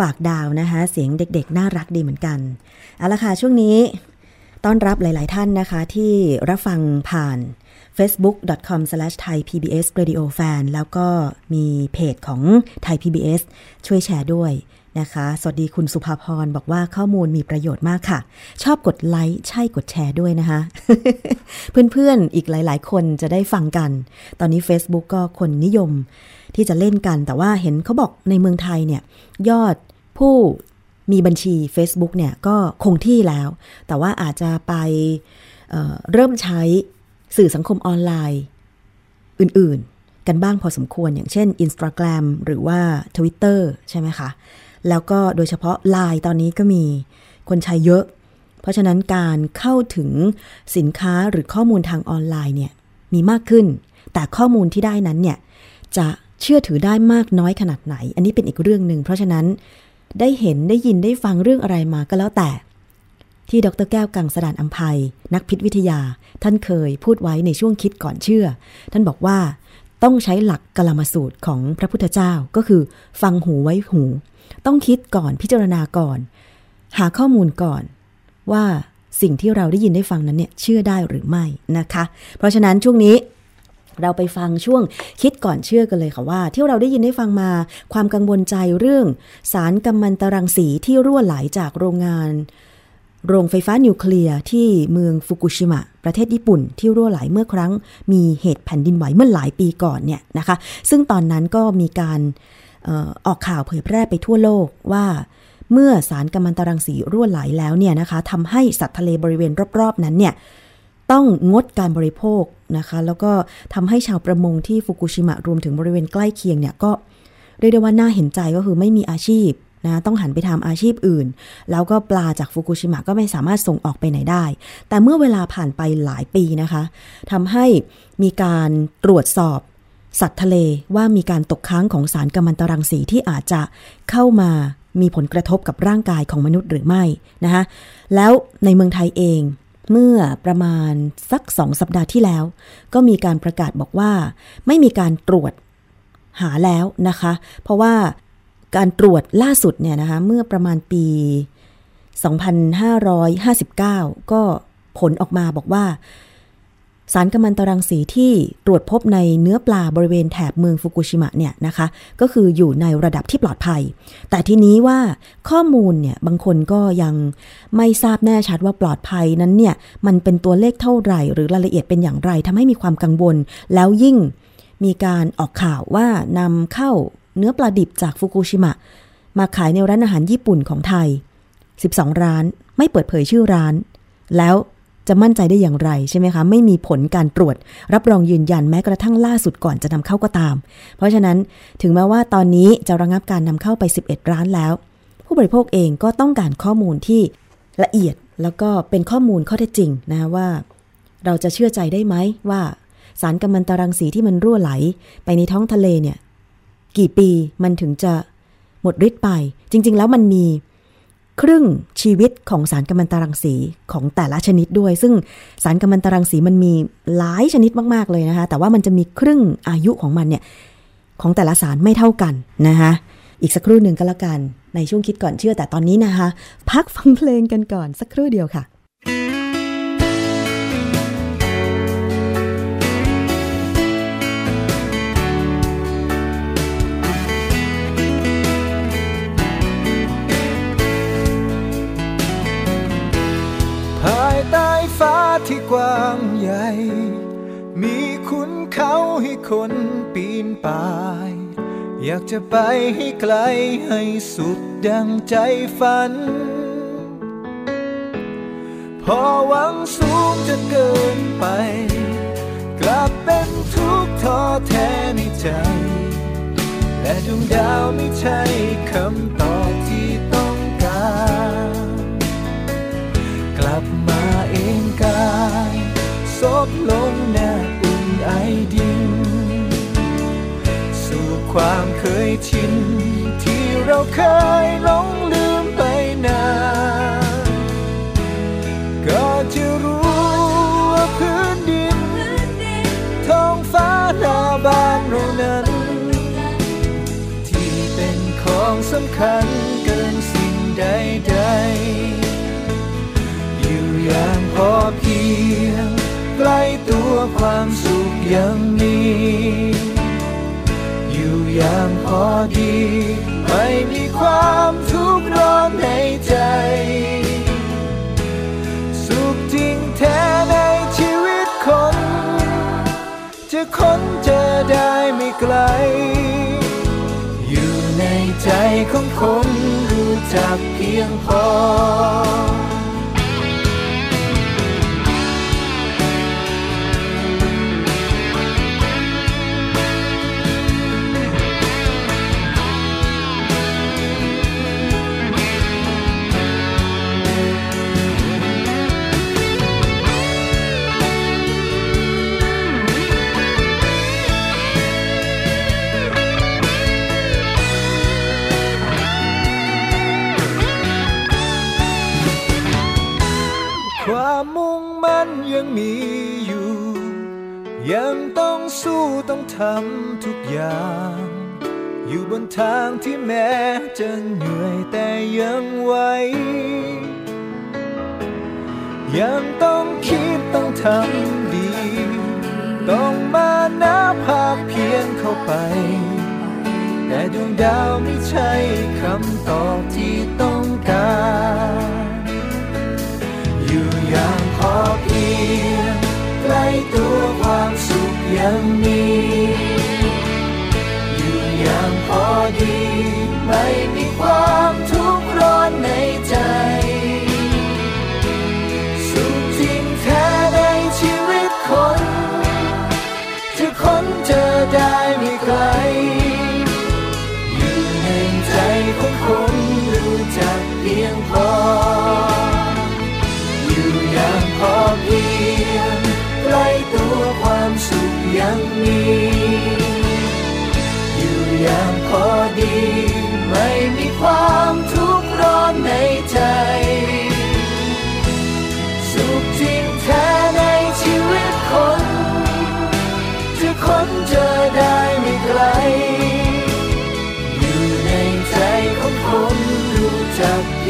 ฝากดาวนะคะ เสียงเด็กๆ น่ารักดีเหมือนกันเอาละค่ะช่วงนี้ ต้อนรับหลาย ๆ ท่านนะคะ ที่รับฟังผ่าน facebook.com/thaipbsradiofan แล้วก็มีเพจของ Thai PBS ช่วยแชร์ด้วยนะคะ สวัสดีคุณสุภาพรบอกว่าข้อมูลมีประโยชน์มากค่ะ ชอบกดไลค์ใช่กดแชร์ด้วยนะคะ เพื่อนๆ อีกหลายๆ คนจะได้ฟังกัน ตอนนี้ Facebook ก็คนนิยมที่จะเล่นกัน แต่ว่าเห็นเขาบอกในเมืองไทยเนี่ย ยอด ผู้มีบัญชี Facebook เนี่ยก็คงที่แล้ว แต่ว่าอาจจะไปเเริ่มใช้สื่อสังคมออนไลน์ อื่นๆ กันบ้างพอสมควรอย่างเช่น Instagram หรือว่า Twitter ใช่ไหมคะ แล้วก็โดยเฉพาะ Line ตอนนี้ก็มีคนใช้เยอะ เพราะฉะนั้นการเข้าถึงสินค้าหรือข้อมูลทางออนไลน์เนี่ยมีมากขึ้น แต่ข้อมูลที่ได้นั้นเนี่ยจะเชื่อถือได้มากน้อยขนาดไหน อันนี้เป็นอีกเรื่องหนึ่ง เพราะฉะนั้น ได้เห็นได้ยินได้ฟังเรื่องอะไรมาก็แล้วแต่ ที่ดรแก้วกังสดานอัมภัยนักพิษวิทยา ท่านเคยพูดไว้ในช่วงคิดก่อนเชื่อ ท่านบอกว่าต้องใช้หลักกลมสูตรของพระพุทธเจ้าก็คือ ฟังหูไว้หู ต้องคิดก่อนพิจารณาก่อน หาข้อมูลก่อน ว่าสิ่งที่เราได้ยินได้ฟังนั้นเนี่ยเชื่อได้หรือไม่นะคะ เพราะฉะนั้นช่วงนี้ เราไปฟังช่วงคิดก่อนเชื่อกันเลยค่ะว่า ที่เราได้ยินได้ฟังมาความกังวลใจเรื่อง สารกัมมันตรังสีที่รั่วไหลจากโรงงาน โรงไฟฟ้านิวเคลียร์ที่เมืองฟุกุชิมะ ประเทศญี่ปุ่นที่รั่วไหลเมื่อครั้ง มีเหตุแผ่นดินไหวเมื่อหลายปีก่อนเนี่ยนะคะ ซึ่งตอนนั้นก็มีการออกข่าวเผยแพร่ไปทั่วโลกว่าเมื่อสารกัมมันตรังสีรั่วไหลแล้วเนี่ยนะคะทำให้สัตว์ทะเลบริเวณรอบๆนั้นเนี่ย ต้องงดการบริโภคนะคะ แล้วก็ทำให้ชาวประมงที่ฟุกุชิมะรวมถึงบริเวณใกล้เคียงเนี่ยก็เรียกได้ว่าน่าเห็นใจก็คือไม่มีอาชีพนะต้องหันไปทำอาชีพอื่น แล้วก็ปลาจากฟุกุชิมะก็ไม่สามารถส่งออกไปไหนได้ แต่เมื่อเวลาผ่านไปหลายปีนะคะทำให้มีการตรวจสอบสัตว์ทะเลว่ามีการตกค้างของสารกัมมันตรังสีที่อาจจะเข้ามามีผลกระทบกับร่างกายของมนุษย์หรือไม่นะคะแล้วในเมืองไทยเอง เมื่อประมาณสักสองสัปดาห์ที่แล้ว ก็มีการประกาศบอกว่า ไม่มีการตรวจหาแล้วนะคะ เพราะว่าการตรวจล่าสุดเนี่ยนะคะ เมื่อประมาณปี 2559 ก็ผลออกมาบอกว่า สารกัมมันตรังสีที่ตรวจพบในเนื้อปลาบริเวณแถบเมืองฟุกุชิมะเนี่ยนะคะ ก็คืออยู่ในระดับที่ปลอดภัย แต่ทีนี้ว่าข้อมูลเนี่ยบางคนก็ยังไม่ทราบแน่ชัดว่าปลอดภัยนั้นเนี่ยมันเป็นตัวเลขเท่าไหร่ หรือรายละเอียดเป็นอย่างไรทำให้มีความกังวล แล้วยิ่งมีการออกข่าวว่านำเข้าเนื้อปลาดิบจากฟุกุชิมะมาขายในร้านอาหารญี่ปุ่นของไทย 12 ร้านไม่เปิดเผยชื่อร้าน แล้ว จะมั่นใจได้อย่างไรใช่ไหมคะ ไม่มีผลการตรวจ รับรองยืนยันแม้กระทั่งล่าสุดก่อนจะนำเข้าก็ตาม เพราะฉะนั้นถึงแม้ว่าตอนนี้จะระงับการนำเข้าไป 11 ร้านแล้ว ผู้บริโภคเองก็ต้องการข้อมูลที่ละเอียดแล้วก็เป็นข้อมูลข้อเท็จจริงนะว่า เราจะเชื่อใจได้ไหมว่าสารกัมมันตรังสีที่มันรั่วไหล ไปในท้องทะเลเนี่ย กี่ปีมันถึงจะหมดฤทธิ์ไป จริง ๆ แล้วมันมี ครึ่งชีวิตของสารกัมมันตรังสีของแต่ละชนิดด้วย ซึ่งสารกัมมันตรังสีมันมีหลายชนิดมาก ๆ เลยนะคะ แต่ว่ามันจะมีครึ่งอายุของมันเนี่ยของแต่ละสารไม่เท่ากันนะคะอีกสักครู่หนึ่งก็แล้วกันในช่วงคิดก่อนเชื่อแต่ตอนนี้นะคะ พักฟังเพลงกันก่อนสักครู่เดียวค่ะ ที่กว้างใหญ่ มีคุณเขาให้คนปีนป่าย อยากจะไปให้ไกลให้สุดดังใจฝัน พอหวังสูงจนเกินไป กลับเป็นทุกข์ท้อแท้ในใจ และดวงดาวไม่ใช่คำตอบที่ต้องการ กลับมา กายซบลงแนบอุ่นไอดิน สู่ความเคยชิน ที่เราเคยหลงลืมไปนานก็จะ ล้ตัวความสุขยังมีอยู่อย่างพอดี ไม่มีความทุกข์ร้อนในใจ สุขจริงแท้ในชีวิตคน จะค้นเจอได้ไม่ไกล อยู่ในใจของคนรู้จักเพียงพอ ทำทุกอย่าง อยู่บนทางที่แม้จะเหนื่อยแต่ยังไหวยังต้องคิดต้องทำดี ต้องมาหนับภาคเพียนเข้าไป แต่ดวงดาวไม่ใช่คำตอบที่ต้องการ อยู่อย่างพอเพียงใกล้ตัวความสุขยังมี ไม่มีความ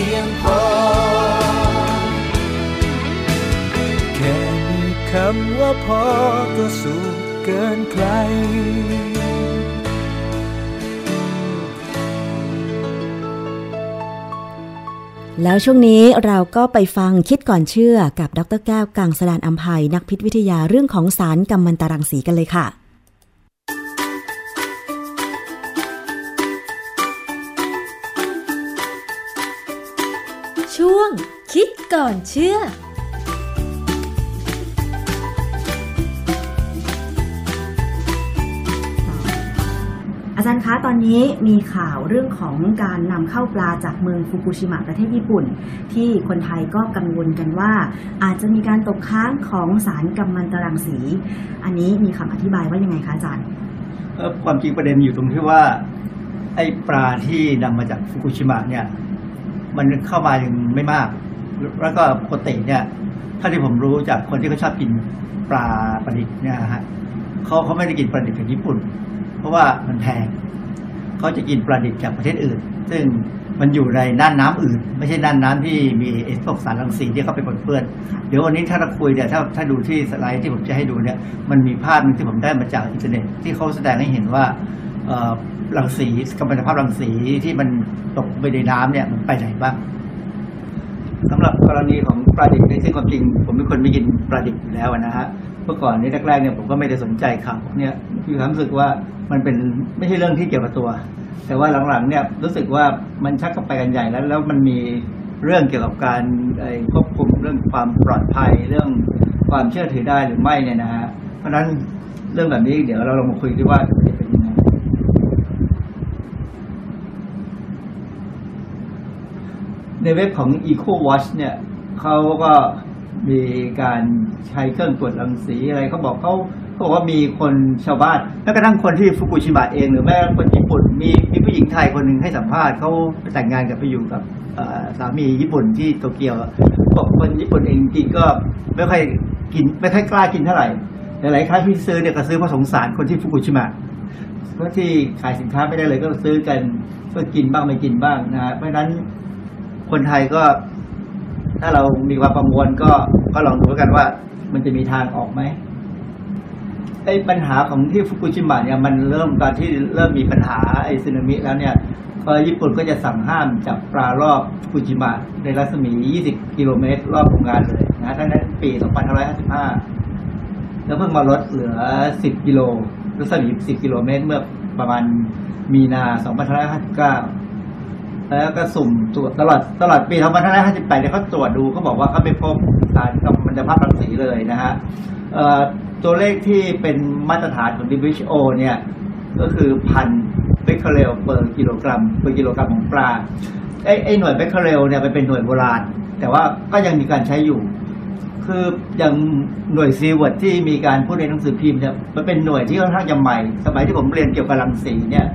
พียงพอ แค่มีคำว่าพอก็สุขเกินใครแล้วช่วงนี้เราก็ไปฟังคิดก่อนเชื่อกับดรแก้วกังสดานอัมภัยนักพิษวิทยาเรื่องของสารกัมมันตรังสีกันเลยค่ะ ก่อนเชื่ออาจารย์คะตอนนี้มีข่าวเรื่องของการนำเข้าปลาจากเมืองฟุกุชิมะประเทศญี่ปุ่น ที่คนไทยก็กังวลกันว่า อาจจะมีการตกค้างของสารกัมมันตรังสี อันนี้มีคำอธิบายว่ายังไงคะอาจารย์เอ่อความจริงประเด็นอยู่ตรงที่ว่า ไอ้ปลาที่นำมาจากฟุกุชิมะเนี่ย มันเข้ามายังไม่มาก แล้วก็ปกติเนี่ยถ้าที่ผมรู้จากคนที่เขาชอบกินปลาประดิษฐ์เนี่ยฮะเขาเขาไม่ได้กินปลาดิษฐ์จากญี่ปุ่น เพราะว่ามันแพงเขาจะกินปลาดิษฐ์จากประเทศอื่น ซึ่งมันอยู่ในน่านน้ำอื่น ไม่ใช่น่านน้ำที่มีไอ้พวกสารรังสีที่เขาไปปนเปื้อน เดี๋ยววันนี้ถ้าเราคุยเนี่ยถ้าถ้าดูที่สไลด์ที่ผมจะให้ดูเนี่ยมันมีภาพนึงที่ผมได้มาจากอินเทอร์เน็ตที่เขาแสดงให้เห็นว่าเอ่อรังสีกัมมันตภาพรังสีที่มันตกไปในน้ำเนี่ยมันไปไหนบ้าง สำหรับกรณีของปลาดิบเนี่ยซึ่งความจริง ผมเป็นคนไม่กินปลาดิบอยู่แล้วนะฮะเมื่อก่อนนี้แรกๆเนี่ยผมก็ไม่ได้สนใจข่าวเนี่ยมีความรู้สึกว่ามันเป็นไม่ใช่เรื่องที่เกี่ยวกับตัว แต่ว่าหลังๆเนี่ยรู้สึกว่ามันชักกันไปกันใหญ่แล้ว แล้วมันมีเรื่องเกี่ยวกับการควบคุมเรื่องความปลอดภัยเรื่องความเชื่อถือได้หรือไม่เนี่ยนะฮะเพราะฉะนั้นเรื่องแบบนี้เดี๋ยวเราลองมาคุยดีว่าจะเป็นยังไง ในเว็บของ Eco Watch เนี่ยเขาก็มีการใช้เครื่องตรวจรังสีอะไรเขาบอกเขาเขาบอกว่ามีคนชาวบ้านแม้กระทั่งคนที่ฟุกุชิมะเองหรือแม้คนญี่ปุ่นมีมีผู้หญิงไทยคนหนึ่งให้สัมภาษณ์เขาไปแต่งงานกับไปอยู่กับสามีญี่ปุ่นที่โตเกียวบอกคนญี่ปุ่นเองจริงก็ไม่ค่อยกินไม่ค่อยกล้ากินเท่าไหร่หลายๆครั้งที่ซื้อเนี่ยก็ซื้อเพราะสงสารคนที่ฟุกุชิมะเพราะที่ขายสินค้าไม่ได้เลยก็ซื้อกันก็กินบ้างไม่กินบ้างนะฮะเพราะฉะนั้น คนไทยก็ ถ้าเรามีความกังวลก็ก็ลองดูแล้วกันว่า มันจะมีทางออกไหมไอ้ปัญหาของที่ฟุกุชิมะเนี่ยมันเริ่มตอนที่เริ่มมีปัญหาไอ้สึนามิแล้วเนี่ยเอ่อญี่ปุ่นก็จะสั่งห้ามจับปลารอบฟุกุชิมะในรัศมี 20 กิโลเมตรรอบโรงงานเลยนะทั้งนั้นปี 2555 แล้วเพิ่งมาลดเหลือ 10 กิโลรัศมี 10 กิโลเมตรเมื่อประมาณมีนา 2559 แล้วก็สุ่มตรวจตลอดตลอดปี2558เนี่ยเขาตรวจดูเขาบอกว่าเขาไม่พบสารกัมมันตภาพรังสีเลยนะฮะตัวเลขที่เป็นมาตรฐานของ WHO เนี่ย ก็คือพันเบคเคเรล per กิโลกรัม per กิโลกรัมของปลาไอ้ไอ้หน่วยเบคเคเรลเนี่ยมันเป็นหน่วยโบราณ แต่ว่าก็ยังมีการใช้อยู่ คืออย่างหน่วยซีเวิร์ตที่มีการพูดในหนังสือพิมพ์เนี่ยมันเป็นหน่วยที่ค่อนข้างจะใหม่ สมัยที่ผมเรียนเกี่ยวกับรังสีเนี่ย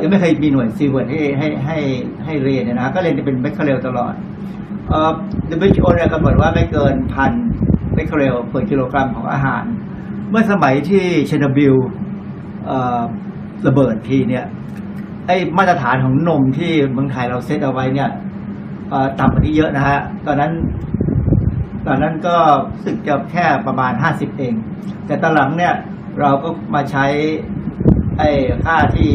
ยังไม่เคยมีหน่วยซีเวิร์ตให้ให้ให้ให้เรียนนะก็เรียนจะเป็นเบคเคเรลตลอดเอ่อ WHO เนี่ยกำหนดว่าไม่เกินพันเบคเคเรล per กิโลกรัมของอาหาร เมื่อสมัยที่เชอร์โนบิลเอ่อระเบิดทีเนี่ยไอ้มาตรฐานของนมที่เมืองไทยเราเซตเอาไว้เนี่ยต่ำกว่านี้เยอะนะฮะ ตอนนั้น ตอนนั้นรู้สึกจะแค่ประมาณห้าสิบเอง แต่ตอนหลังเนี่ยเราก็มาใช้ไอ้ค่าที่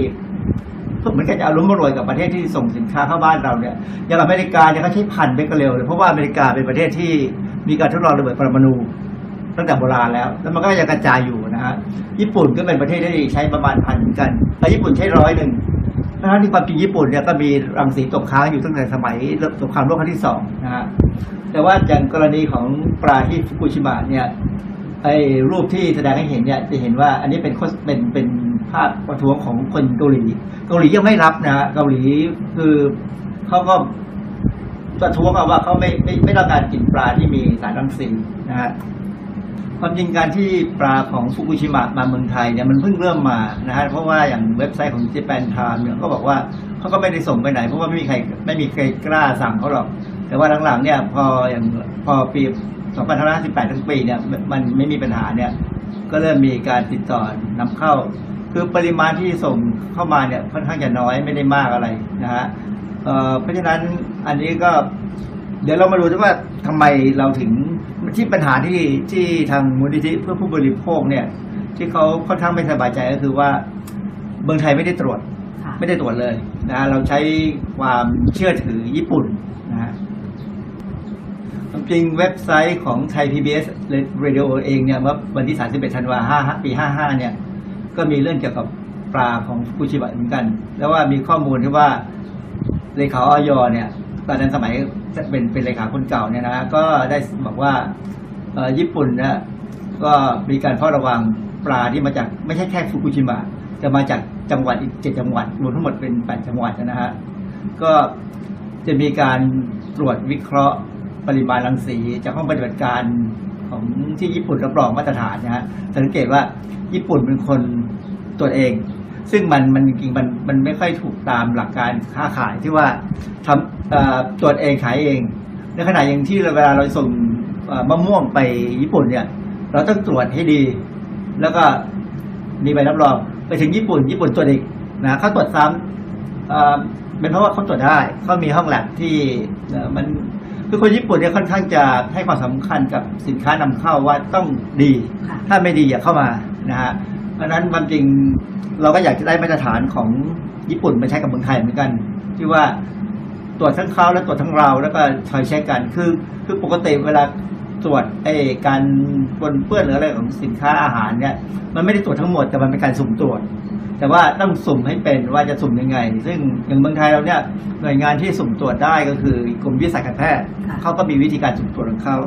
เหมือนกับจะอะลุ่มอล่วยกับประเทศที่ส่งสินค้าเข้าบ้านเราเนี่ยอย่างอเมริกาเนี่ยเขาใช้พันเบกเรลเลยเพราะว่าอเมริกาเป็นประเทศที่มีการทดลองระเบิดปรมาณูตั้งแต่โบราณแล้ว แล้วมันก็ยังกระจายอยู่นะฮะญี่ปุ่นก็เป็นประเทศที่ใช้ประมาณพันเหมือนกันแต่ญี่ปุ่นใช้ร้อยหนึ่งเพราะฉะนั้นที่ความจริงญี่ปุ่นเนี่ยก็มีรังสีตกค้างอยู่ตั้งแต่สมัยสงครามโลกครั้งที่สองนะฮะแต่ว่าอย่างกรณีของปลาที่ฟุกุชิมะเนี่ยไอ้รูปที่แสดงให้เห็นเนี่ยจะเห็นว่าอันนี้เป็นโฆษเป็นเป็น ภาพประท้วงของคนเกาหลี เกาหลียังไม่รับนะฮะเกาหลีคือเขาก็ประท้วงเอาว่าเขาไม่ไม่ไม่ต้องการกินปลาที่มีสารรังสีนะฮะความจริงการที่ปลาของฟุกุชิมะมาเมืองไทยเนี่ยมันเพิ่งเริ่มมานะฮะเพราะว่าอย่างเว็บไซต์ของ Japan Time เนี่ยก็บอกว่าเขาก็ไม่ได้ส่งไปไหน เพราะว่าไม่มีใครไม่มีใครกล้าสั่งเขาหรอก แต่ว่าหลังๆเนี่ยพออย่างพอปี 2518 ทั้งปีเนี่ยมันไม่มีปัญหาเนี่ยก็เริ่มมีการติดต่อนำเข้า คือปริมาณที่ส่งเข้ามาเนี่ยค่อนข้างจะน้อยไม่ได้มากอะไรนะฮะเอ่อเพราะฉะนั้นอันนี้ก็ เดี๋ยวเรามาดูด้วยว่าทำไมเราถึงที่ปัญหาที่ที่ทางมูลนิธิเพื่อผู้บริโภคเนี่ย ที่เขาค่อนข้างไม่สบายใจก็คือว่าเมืองไทยไม่ได้ตรวจค่ะไม่ได้ตรวจเลยนะฮะเราใช้ความเชื่อถือญี่ปุ่นนะฮะความจริงเว็บไซต์ของไทย PBS Radio เองเนี่ยเมื่อวันที่ 31 ธันวาคม5ปี 55 เนี่ย ก็มีเรื่องเกี่ยวกับปลาของฟุกุชิบะเหมือนกัน แล้วว่ามีข้อมูลที่ว่าเลขาออยเนี่ยตอนนั้นสมัยเป็นเป็นเลขาคนเก่าเนี่ยนะฮะก็ได้บอกว่าญี่ปุ่นนี่ยก็มีการเฝ้าระวังปลาที่มาจากไม่ใช่แค่ฟุกุชิมะจะมาจากจังหวัดอีกเจ็ดจังหวัดรวมทั้งหมดเป็นแปดจังหวัดนะฮะก็จะมีการตรวจวิเคราะห์ปริมาณรังสีจากห้องปฏิบัติการ ของที่ญี่ปุ่นรับรองมาตรฐานนะฮะสังเกตว่าญี่ปุ่นเป็นคนตรวจเอง ซึ่งมันมันจริงมันมันไม่ค่อยถูกตามหลักการค้าขายที่ว่าทำตรวจเองขายเอง ในขณะอย่างที่เวลาเราส่งมะม่วงไปญี่ปุ่นเนี่ย เราต้องตรวจให้ดี แล้วก็มีใบรับรองไปถึงญี่ปุ่น ญี่ปุ่นตรวจอีกนะเขาตรวจซ้ำเป็นเพราะว่าเขาตรวจได้เขามีห้องแลบที่มัน คือคนญี่ปุ่นเนี่ยค่อนข้างจะให้ความสำคัญกับสินค้านำเข้าว่าต้องดีค่ะถ้าไม่ดีอย่าเข้ามานะฮะเพราะฉะนั้นความจริงเราก็อยากจะได้มาตรฐานของญี่ปุ่นมาใช้กับเมืองไทยเหมือนกันที่ว่าตรวจทั้งเขาและตรวจทั้งเราแล้วก็คอยเช็คกันคือคือปกติเวลาตรวจไอ้การปนเปื้อนหรืออะไรของสินค้าอาหารเนี่ยมันไม่ได้ตรวจทั้งหมดแต่มันเป็นการสุ่มตรวจ แต่ว่าต้องสุ่มให้เป็นว่าจะสุ่มยังไง ซึ่งอย่างเมืองไทยเราเนี่ยหน่วยงานที่สุ่มตรวจได้ก็คือกรมวิทยาศาสตร์การแพทย์ค่ะเขาก็มีวิธีการสุ่มตรวจของเขา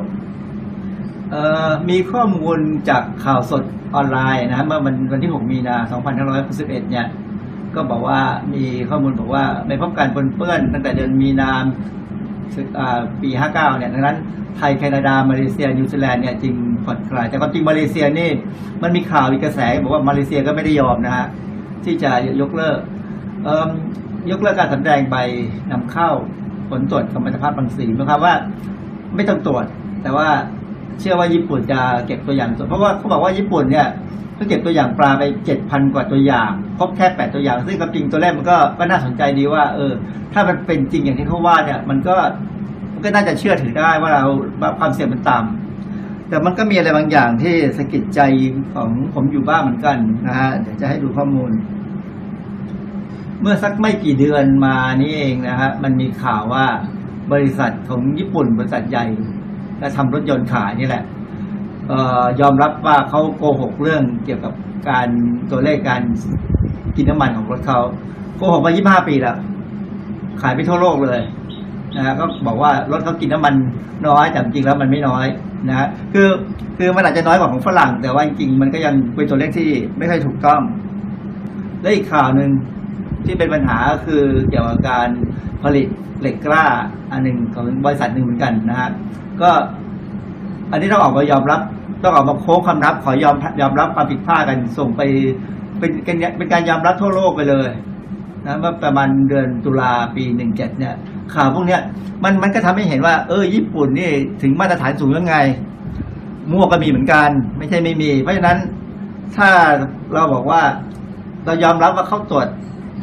เอ่อมีข้อมูลจากข่าวสดออนไลน์นะฮะเมื่อวันวันที่ 6 มีนา 2561 เนี่ย ก็บอกว่ามีข้อมูลบอกว่าไม่พบการปนเปื้อนตั้งแต่เดือนมีนาอ่าปี 59 เนี่ยดังนั้นไทย แคนาดา มาเลเซีย นิวซีแลนด์เนี่ยจึงผ่อนคลาย แต่ความจริงมาเลเซียนี่ มันมีข่าวมีกระแสบอกว่ามาเลเซียก็ไม่ได้ยอมนะฮะ ที่จะยกเลิกยกเลิกการสำแดงใบนำเข้าผลตรวจกัมมันตภาพรังสีนะครับว่า ไม่ต้องตรวจ แต่ว่าเชื่อว่าญี่ปุ่นจะเก็บตัวอย่าง เพราะว่าเขาบอกว่าญี่ปุ่นเนี่ยก็เก็บตัวอย่างปลาไปเจ็ดพันกว่าตัวอย่างพบแค่แปดตัวอย่าง ซึ่งความจริงตัวเลขมันก็ก็น่าสนใจดีว่า เออ ถ้ามันเป็นจริงอย่างที่เขาว่าเนี่ย มันก็มันก็น่าจะเชื่อถือได้ว่าเราว่าความเสี่ยงมันต่ำ แต่มันก็มีอะไรบางอย่างที่สะกิดใจของผมอยู่บ้างเหมือนกันนะฮะเดี๋ยวจะให้ดูข้อมูล เมื่อสักไม่กี่เดือนมานี่เองนะฮะมันมีข่าวว่าบริษัทของญี่ปุ่นบริษัทใหญ่และทำรถยนต์ขายนี่แหละออยอมรับว่าเขาโกหกเรื่องเกี่ยวกับการตัวเลขการกินน้ำมันของรถเขาโกหกมา 25 ปีแล้ว ขายไปทั่วโลกเลยนะฮะก็บอกว่ารถเขากินน้ำมันน้อยแต่จริงแล้วมันไม่น้อย นะฮะคือคือมันอาจจะน้อยกว่าของฝรั่ง แต่ว่าจริงๆมันก็ยังเป็นตัวเลขที่ไม่ค่อยถูกต้อง และอีกข่าวหนึ่งที่เป็นปัญหาก็คือเกี่ยวกับการผลิตเหล็กกล้า อันหนึ่งของบริษัทหนึ่งเหมือนกันนะฮะก็ อันนี้ต้องออกมายอมรับ ต้องออกมาโค้งคำนับ ขอยอมยอมรับความผิดพลาดกันส่งไปเป็นเป็นเป็นการยอมรับทั่วโลกไปเลย นะเมื่อประมาณเดือนตุลาปีหนึ่งเจ็ดเนี่ยข่าวพวกเนี้ยมันมันก็ทำให้เห็นว่า เออญี่ปุ่นนี่ถึงมาตรฐานสูงยังไงมั่วก็มีเหมือนกัน ไม่ใช่ไม่มี เพราะฉะนั้นถ้าเราบอกว่าเรายอมรับว่าเขาตรวจ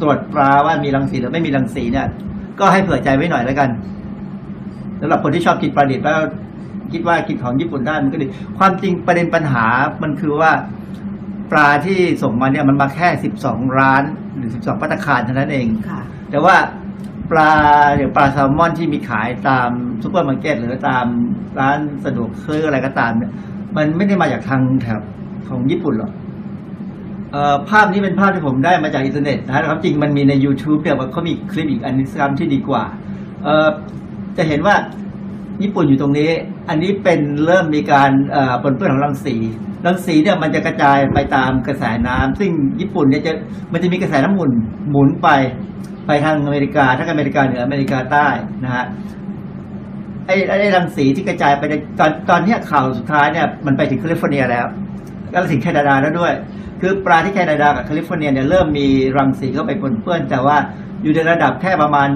ตรวจปลาว่ามีรังสีหรือไม่มีรังสีเนี่ย ก็ให้เผื่อใจไว้หน่อยแล้วกันสำหรับคนที่ชอบกินปลาดิบแล้วคิดว่ากินของญี่ปุ่นได้มันก็ดี ความจริงประเด็นปัญหามันคือว่า ปลาที่ส่งมาเนี่ยมันมาแค่สิบสองร้านหรือสิบสองภัตตาคารเท่านั้นเอง ค่ะ แต่ว่าปลาอย่างปลาแซลมอนที่มีขายตามซูเปอร์มาร์เก็ตหรือตามร้านสะดวกซื้ออะไรก็ตามเนี่ยมันไม่ได้มาจากทางแถบของญี่ปุ่นหรอกเอ่อภาพนี้เป็นภาพที่ผมได้มาจากอินเทอร์เน็ตนะครับจริงมันมีใน YouTube แต่ว่าเขามีคลิปอีกอันนึงที่ดีกว่าเอ่อจะเห็นว่าญี่ปุ่นอยู่ตรงนี้ อันนี้เป็นเริ่มมีการเอ่อปนเปื้อนของรังสี รังสีเนี่ยมันจะกระจายไปตามกระแสน้ำซึ่งญี่ปุ่นเนี่ยจะมันจะมีกระแสน้ำหมุนหมุนไปไปทางอเมริกาทั้งอเมริกาเหนืออเมริกาใต้นะฮะไอ้ไอ้รังสีที่กระจายไปในตอนตอนนี้ข่าวสุดท้ายเนี่ยมันไปถึงแคลิฟอร์เนียแล้วแล้วถึงแคนาดาแล้วด้วย คือปลาที่แคนาดากับแคลิฟอร์เนียเนี่ยเริ่มมีรังสีเข้าไปปนเปื้อน แต่ว่าอยู่ในระดับแค่ประมาณ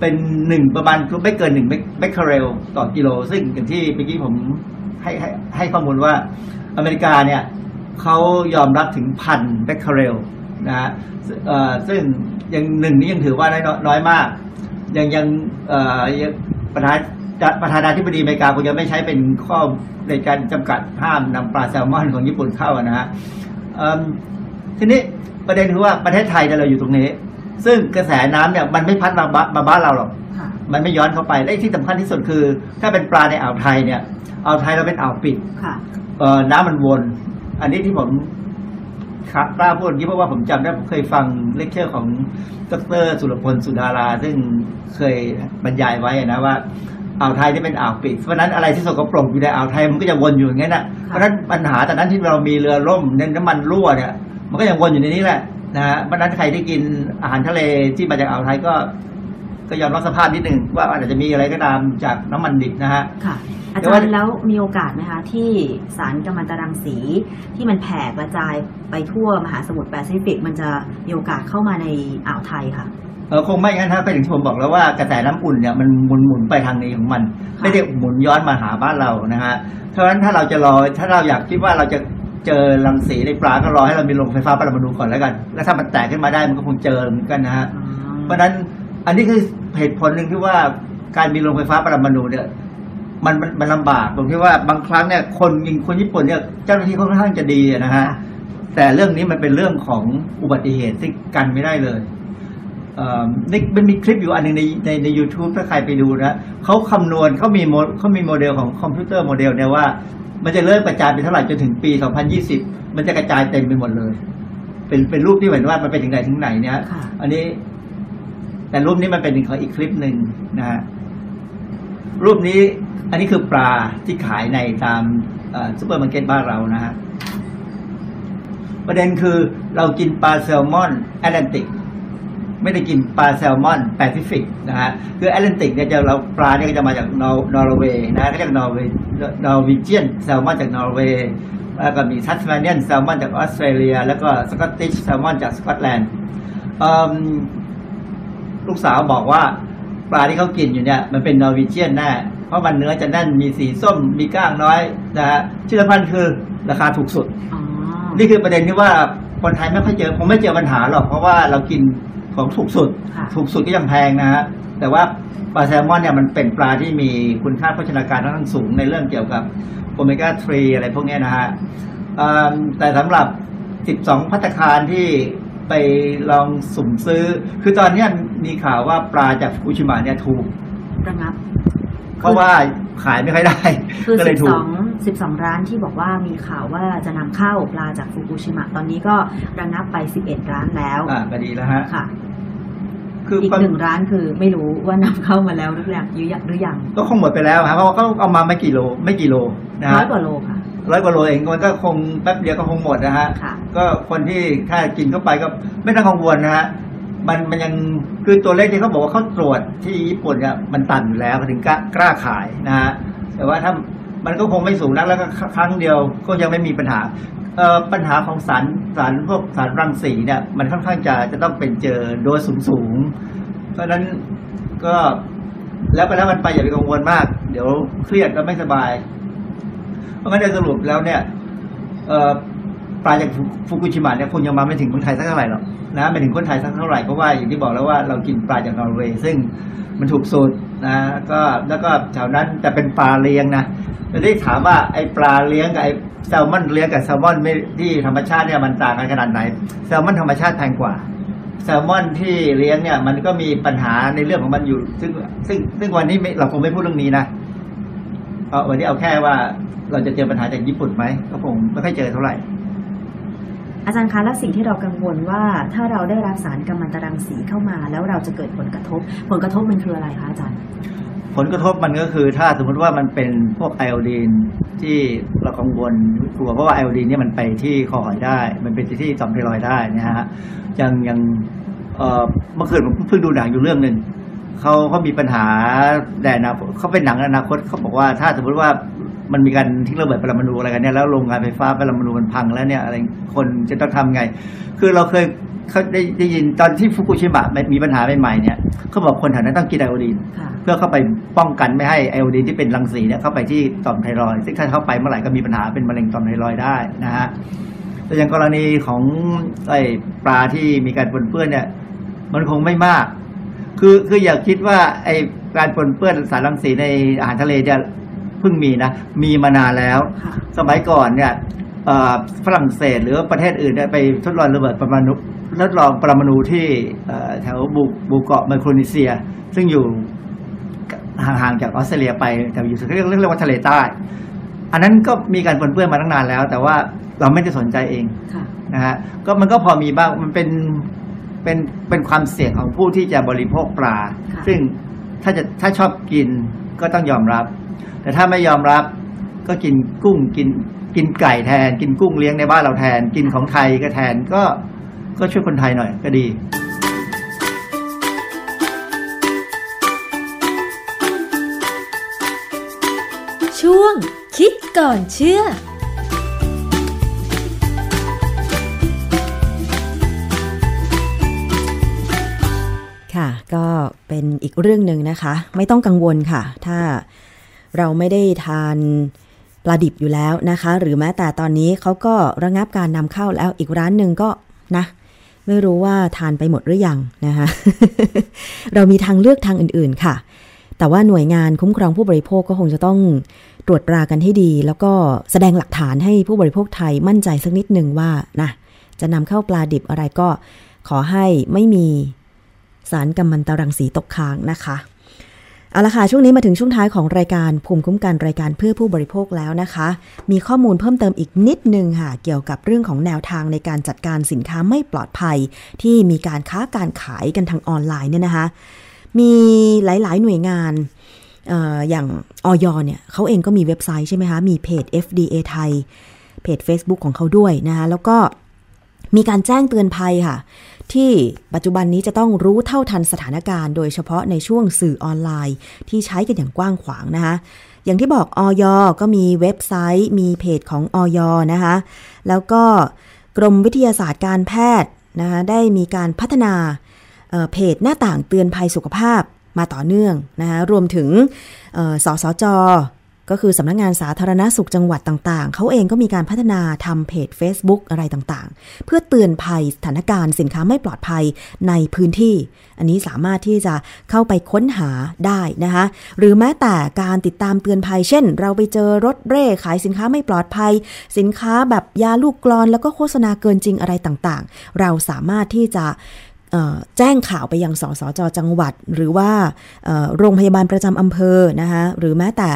เป็นหนึ่งประมาณไม่เกินหนึ่งเบคเคเรลต่อกิโล ซึ่งอย่างที่เมื่อกี้ผมให้ให้ให้ข้อมูลว่า อเมริกาเนี่ยเขายอมรับถึงพันเบคเคเรลนะฮะเอ่อซึ่งยังหนึ่งนี้ยังถือว่าน้อยน้อยมาก ยังยังเอ่อยังประธานประธานาธิบดีอเมริกาคงจะไม่ใช้เป็นข้อในการจำกัดห้ามนำปลาแซลมอนของญี่ปุ่นเข้านะฮะเอิ่มทีนี้ประเด็นคือว่าประเทศไทยเนี่ยเราอยู่ตรงนี้ ซึ่งกระแสน้ำเนี่ยมันไม่พัดมาบ้ามาบ้านเราหรอกค่ะมันไม่ย้อนเข้าไปและที่สำคัญที่สุดคือ ถ้าเป็นปลาในอ่าวไทยเนี่ยอ่าวไทยเราเป็นอ่าวปิดค่ะ เอ่อน้ำมันวน อันนี้ที่ผมครับกล้าพูดอย่างนี้เพราะว่าผมจำได้ผมเคยฟังเลคเชอร์ของดรสุรพลสุดาราซึ่งเคยบรรยายไว้นะว่าอ่าวไทยนี่เป็นอ่าวปิด เพราะฉะนั้นอะไรที่สกปรกอยู่ในอ่าวไทยมันก็จะวนอยู่อย่างนั้นนะเพราะฉะนั้นปัญหาตอนนั้นที่เรามีเรือล่มเน้นน้ำมันรั่วเนี่ย มันก็ยังวนอยู่ในนี้แหละนะฮะเพราะฉะนั้นใครที่กินอาหารทะเลที่มาจากอ่าวไทยก็ ก็ยอมรับสภาพนิดหนึ่งว่าอาจจะมีอะไรก็ตามจากน้ำมันดิบนะฮะค่ะอาแต่จารว่าย์แล้วมีโอกาสไหมคะที่สารกัมมันตรังสีที่มันแผ่กระจายไปทั่วมหาสมุทรแปซิฟิก มันจะมีโอกาสเข้ามาในอ่าวไทยค่ะเออคงไม่งั้นฮะก็อย่างที่ผมบอกแล้วว่ากระแสน้ำอุ่นเนี่ยมันหมุนหมุนไปทางนี้ของมันค่ะไม่ได้หมุนย้อนมาหาบ้านเรานะฮะเพราะฉะนั้นถ้าเราจะรอถ้าเราอยากคิดว่าเราจะเจอรังสีในปลาก็รอให้เรามีโรงไฟฟ้าปรมาณูก่อนแล้วกัน แล้วถ้ามันแตกขึ้นมาได้มันก็คงเจอเหมือนกันนะฮะอ๋อเพราะฉะนั้น อันนี้คือเหตุผลหนึ่งที่ว่าการมีโรงไฟฟ้าปรมาณูเนี่ยมันมันมันลำบากตรงที่ว่าบางครั้งเนี่ยคนยิงคนญี่ปุ่นเนี่ยเจ้าหน้าที่เขาค่อนข้างจะดีอะนะฮะแต่เรื่องนี้มันเป็นเรื่องของอุบัติเหตุที่กันไม่ได้เลยเอ่อนี่มันมีคลิปอยู่อันหนึงในในใน u t u b e ถ้าใครไปดูนะเขาคำนวณเขามีโมเขามีโมเดลของ computer model เนี่ยว่า มันจะเริ่มกระจายไปเท่าไหร่จนถึงปี 2020 มันจะกระจายเต็มไปหมดเลย เป็นเป็นรูปที่เหมือนว่ามันไปถึงไหนถึงไหนเนี่ยค่ะอันนี้ แต่รูปนี้มันเป็นของอีกคลิปหนึ่งนะฮะรูปนี้อันนี้คือปลาที่ขายในตามซูเปอร์มาร์เก็ตบ้านเรานะฮะประเด็นคือเรากินปลาแซลมอนแอตแลนติกไม่ได้กินปลาแซลมอนแปซิฟิกนะฮะคือแอตแลนติกเนี่ยจะเราปลาเนี่ยก็จะมาจากนอร์นอร์เวย์นะก็จากนอร์เวย์ Norwegian salmon จากนอร์เวย์แล้วก็มี Tasmanian salmon จากออสเตรเลีย แล้วก็ Scottish salmon จากสกอตแลนด์เอิ่ม ลูกสาวบอกว่าปลาที่เขากินอยู่เนี่ยมันเป็น Norwegian แน่เพราะมันเนื้อจะแน่นมีสีส้มมีก้างน้อยนะฮะชื่อพันธุ์คือราคาถูกสุดอ๋อนี่คือประเด็นที่ว่าคนไทยไม่ค่อยเจอคงไม่เจอปัญหาหรอกเพราะว่าเรากินของถูกสุดค่ะถูกสุดก็ยังแพงนะฮะแต่ว่าปลาแซลมอนเนี่ยมันเป็นปลาที่มีคุณค่าโภชนาการค่อนข้างสูงในเรื่องเกี่ยวกับโอเมก้า 3 อะไรพวกเนี้ยนะฮะเอิ่มแต่สำหรับ 12 พัตตาคารที่ ไปลองสุ่มซื้อ คือตอนเนี้ยมีข่าวว่าปลาจากฟุกุชิมะเนี่ยถูก ระงับ เพราะว่าขายไม่ค่อยได้ คือก็เลยถูก12 12ร้านที่บอกว่ามีข่าวว่าจะนำเข้าปลาจากฟุกุชิมะ ตอนนี้ก็ระงับไป11ร้านแล้วอ่าก็ดีแล้วฮะ ค่ะ คืออีกความหนึ่งร้านคือไม่รู้ว่านำเข้ามาแล้วหรือยังหรือยังหรือยังก็คงหมดไปแล้วฮะเพราะว่าเขาเอามาไม่กี่โล ไม่กี่โลนะร้อฮะยกว่าโลค่ะ ร้อยกว่าโลเองมันก็คงแป๊บเดียวก็คงหมดนะฮะค่ะก็คนที่ถ้ากินเข้าไปก็ไม่ต้องกังวลนะฮะมันมันยังคือตัวเลขที่เขาบอกว่าเขาตรวจที่ญี่ปุ่นเนี่ยมันตันอยู่แล้วถึงกล้ากล้าขายนะฮะแต่ว่าถ้ามันก็คงไม่สูงนักแล้วก็ครั้งเดียวก็ยังไม่มีปัญหาเอ่อปัญหาของสารสารพวกสารรังสีเนี่ยมันค่อนข้างจะจะต้องเป็นเจอโดสสูงสูงๆเพราะฉะนั้นก็แล้วไปแล้วมันไปอย่าไปกังวลมาก เดี๋ยวเครียดแล้วไม่สบาย เพราะงั้นโดยสรุปแล้วเนี่ยปลาจากฟุกุชิมะเนี่ยคงยังมาไม่ถึงคนไทยสักเท่าไหร่หรอกนะไม่ถึงคนไทยสักเท่าไหร่เพราะว่าอย่างที่บอกแล้วว่าเรากินปลาจากนอร์เวย์ซึ่งมันถูกสุดนะก็แล้วก็แถวนั้นจะเป็นปลาเลี้ยงนะแต่ที่ถามว่าไอปลาเลี้ยงกับไอแซลมอนเลี้ยงกับแซลมอนที่ธรรมชาติเนี่ยมันต่างกันขนาดไหนแซลมอนธรรมชาติแพงกว่าแซลมอนที่เลี้ยงเนี่ยมันก็มีปัญหาในเรื่องของมันอยู่ ซึ่งซึ่งซึ่งวันนี้เราคงไม่พูดเรื่องนี้นะ เอาวันนี้เอาแค่ว่าเราจะเจอปัญหาจากญี่ปุ่นไหมก็คงไม่ค่อยเจอเท่าไหร่ อาจารย์คะแล้วสิ่งที่เรากังวลว่าถ้าเราได้รับสารกัมมันตรังสีเข้ามา แล้วเราจะเกิดผลกระทบ ผลกระทบมันคืออะไรคะอาจารย์ ผลกระทบมันก็คือ ถ้าสมมติว่ามันเป็นพวกไอโอดีนที่เรากังวลกลัวเพราะว่าไอโอดีนเนี่ยมันไปที่คอหอยได้ มันเป็นที่ต่อมไทรอยด์ได้นะฮะยังยังเอ่อเมื่อคืนผมเพิ่งดูหนังอยู่เรื่องหนึ่ง เขาเขามีปัญหาแดนอนาคตเขาเป็นหนังอนาคตเขาบอกว่าถ้าสมมติว่ามันมีการทิ้งระเบิดปรมาณูอะไรกันเนี่ยแล้วโรงงานไฟฟ้าปรมาณูมันพังแล้วเนี่ยอะไรคนจะต้องทำไง คือเราเคยเขาได้ได้ยินตอนที่ฟุกุชิมะมีปัญหาใหม่ๆเนี่ยเขาบอกคนแถวนั้นต้องกินไอโอดีนค่ะเพื่อเข้าไปป้องกันไม่ให้ไอโอดีนที่เป็นรังสีเนี่ยเข้าไปที่ต่อมไทรอยด์ซึ่งถ้าเข้าไปเมื่อไหร่ก็มีปัญหาเป็นมะเร็งต่อมไทรอยด์ได้นะฮะแต่อย่างกรณีของไอปลาที่มีการปนเปื้อนเนี่ย มันคงไม่มาก คือคืออย่าคิดว่าไอการปนเปื้อนสารรังสีในอาหารทะเลจะเพิ่งมีนะ มีมานานแล้วค่ะสมัยก่อนเนี่ยเอ่อฝรั่งเศสหรือประเทศอื่นเนี่ยไปทดลองระเบิดปรมาณูทดลองปรมาณูที่เอ่อแถวบูบูเกาะไมโครนีเซีย ซึ่งอยู่ห่างๆจากออสเตรเลียไปแต่อยู่เรียกเรียกว่าทะเลใต้ อันนั้นก็มีการปนเปื้อนมาตั้งนานแล้ว แต่ว่าเราไม่ได้สนใจเองค่ะนะฮะก็มันก็พอมีบ้างมันเป็น เป็นเป็นความเสี่ยงของผู้ที่จะบริโภคปลาค่ะซึ่งถ้าจะถ้าชอบกินก็ต้องยอมรับ แต่ถ้าไม่ยอมรับก็กินกุ้งกินกินไก่แทน กินกุ้งเลี้ยงในบ้านเราแทน กินของไทยก็แทนก็ก็ช่วยคนไทยหน่อยก็ดีช่วงคิดก่อนเชื่อ ก็เป็นอีกเรื่องหนึ่งนะคะ ไม่ต้องกังวลค่ะ ถ้าเราไม่ได้ทานปลาดิบอยู่แล้วนะคะ หรือแม้แต่ตอนนี้เขาก็ระงับการนำเข้าแล้วอีกร้านหนึ่งก็นะ ไม่รู้ว่าทานไปหมดหรือยังนะคะ เรามีทางเลือกทางอื่นๆค่ะ แต่ว่าหน่วยงานคุ้มครองผู้บริโภคก็คงจะต้องตรวจตรากันให้ดี แล้วก็แสดงหลักฐานให้ผู้บริโภคไทยมั่นใจสักนิดหนึ่งว่านะจะนำเข้าปลาดิบอะไรก็ขอให้ไม่มี สารกัมมันตรังสีตกค้างนะคะเอาละค่ะ ช่วงนี้มาถึงช่วงท้ายของรายการภูมิคุ้มกันรายการเพื่อผู้บริโภคแล้วนะคะ มีข้อมูลเพิ่มเติมอีกนิดนึงค่ะ เกี่ยวกับเรื่องของแนวทางในการจัดการสินค้าไม่ปลอดภัย ที่มีการค้าการขายกันทางออนไลน์เนี่ยนะคะ มีหลายๆ หน่วยงานอออย่างออยเนี่ยเขาเองก็มีเว็บไซต์ใช่ไหมคะ มีเพจ FDA ไทย เพจ Facebook ของเขาด้วยนะคะ แล้วก็มีการแจ้งเตือนภัยค่ะ ที่ปัจจุบันนี้จะต้องรู้เท่าทันสถานการณ์ โดยเฉพาะในช่วงสื่อออนไลน์ ที่ใช้กันอย่างกว้างขวางนะคะอย่างที่บอกออยก็มีเว็บไซต์ มีเพจของออยนะคะแล้วก็กรมวิทยาศาสตร์การแพทย์นะคะได้มีการพัฒนาเเพจหน้าต่างเตือนภัยสุขภาพมาต่อเนื่องนะคะรวมถึงสสจ ก็คือสำนักงานสาธารณสุขจังหวัดต่างๆ เขาเองก็มีการพัฒนาทำเพจ Facebook อะไรต่างๆ เพื่อเตือนภัยสถานการณ์สินค้าไม่ปลอดภัยในพื้นที่ อันนี้สามารถที่จะเข้าไปค้นหาได้นะคะ หรือแม้แต่การติดตามเตือนภัย เช่น เราไปเจอรถเร่ขายสินค้าไม่ปลอดภัย สินค้าแบบยาลูกกรอนแล้วก็โฆษณาเกินจริงอะไรต่างๆ เราสามารถที่จะ แจ้งข่าวไปยังสสจจังหวัด หรือว่าโรงพยาบาลประจำอำเภอนะคะหรือแม้แต่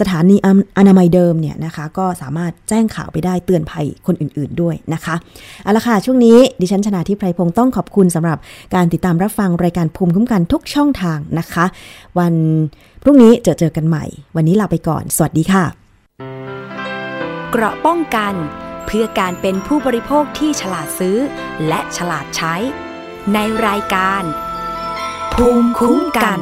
สถานีอนามัยเดิมเนี่ยนะคะก็สามารถแจ้งข่าวไปได้เตือนภัยคนอื่น ๆด้วยนะคะเอาละค่ะช่วงนี้ดิฉันชนาทิพไพรพงศ์ต้องขอบคุณสำหรับการติดตามรับฟังรายการภูมิคุ้มกันทุกช่องทางนะคะ วันพรุ่งนี้เจอเจอกันใหม่ วันนี้ลาไปก่อน สวัสดีค่ะ เกราะป้องกัน เพื่อการเป็นผู้บริโภคที่ฉลาดซื้อ และฉลาดใช้ ในรายการ ภูมิคุ้มกัน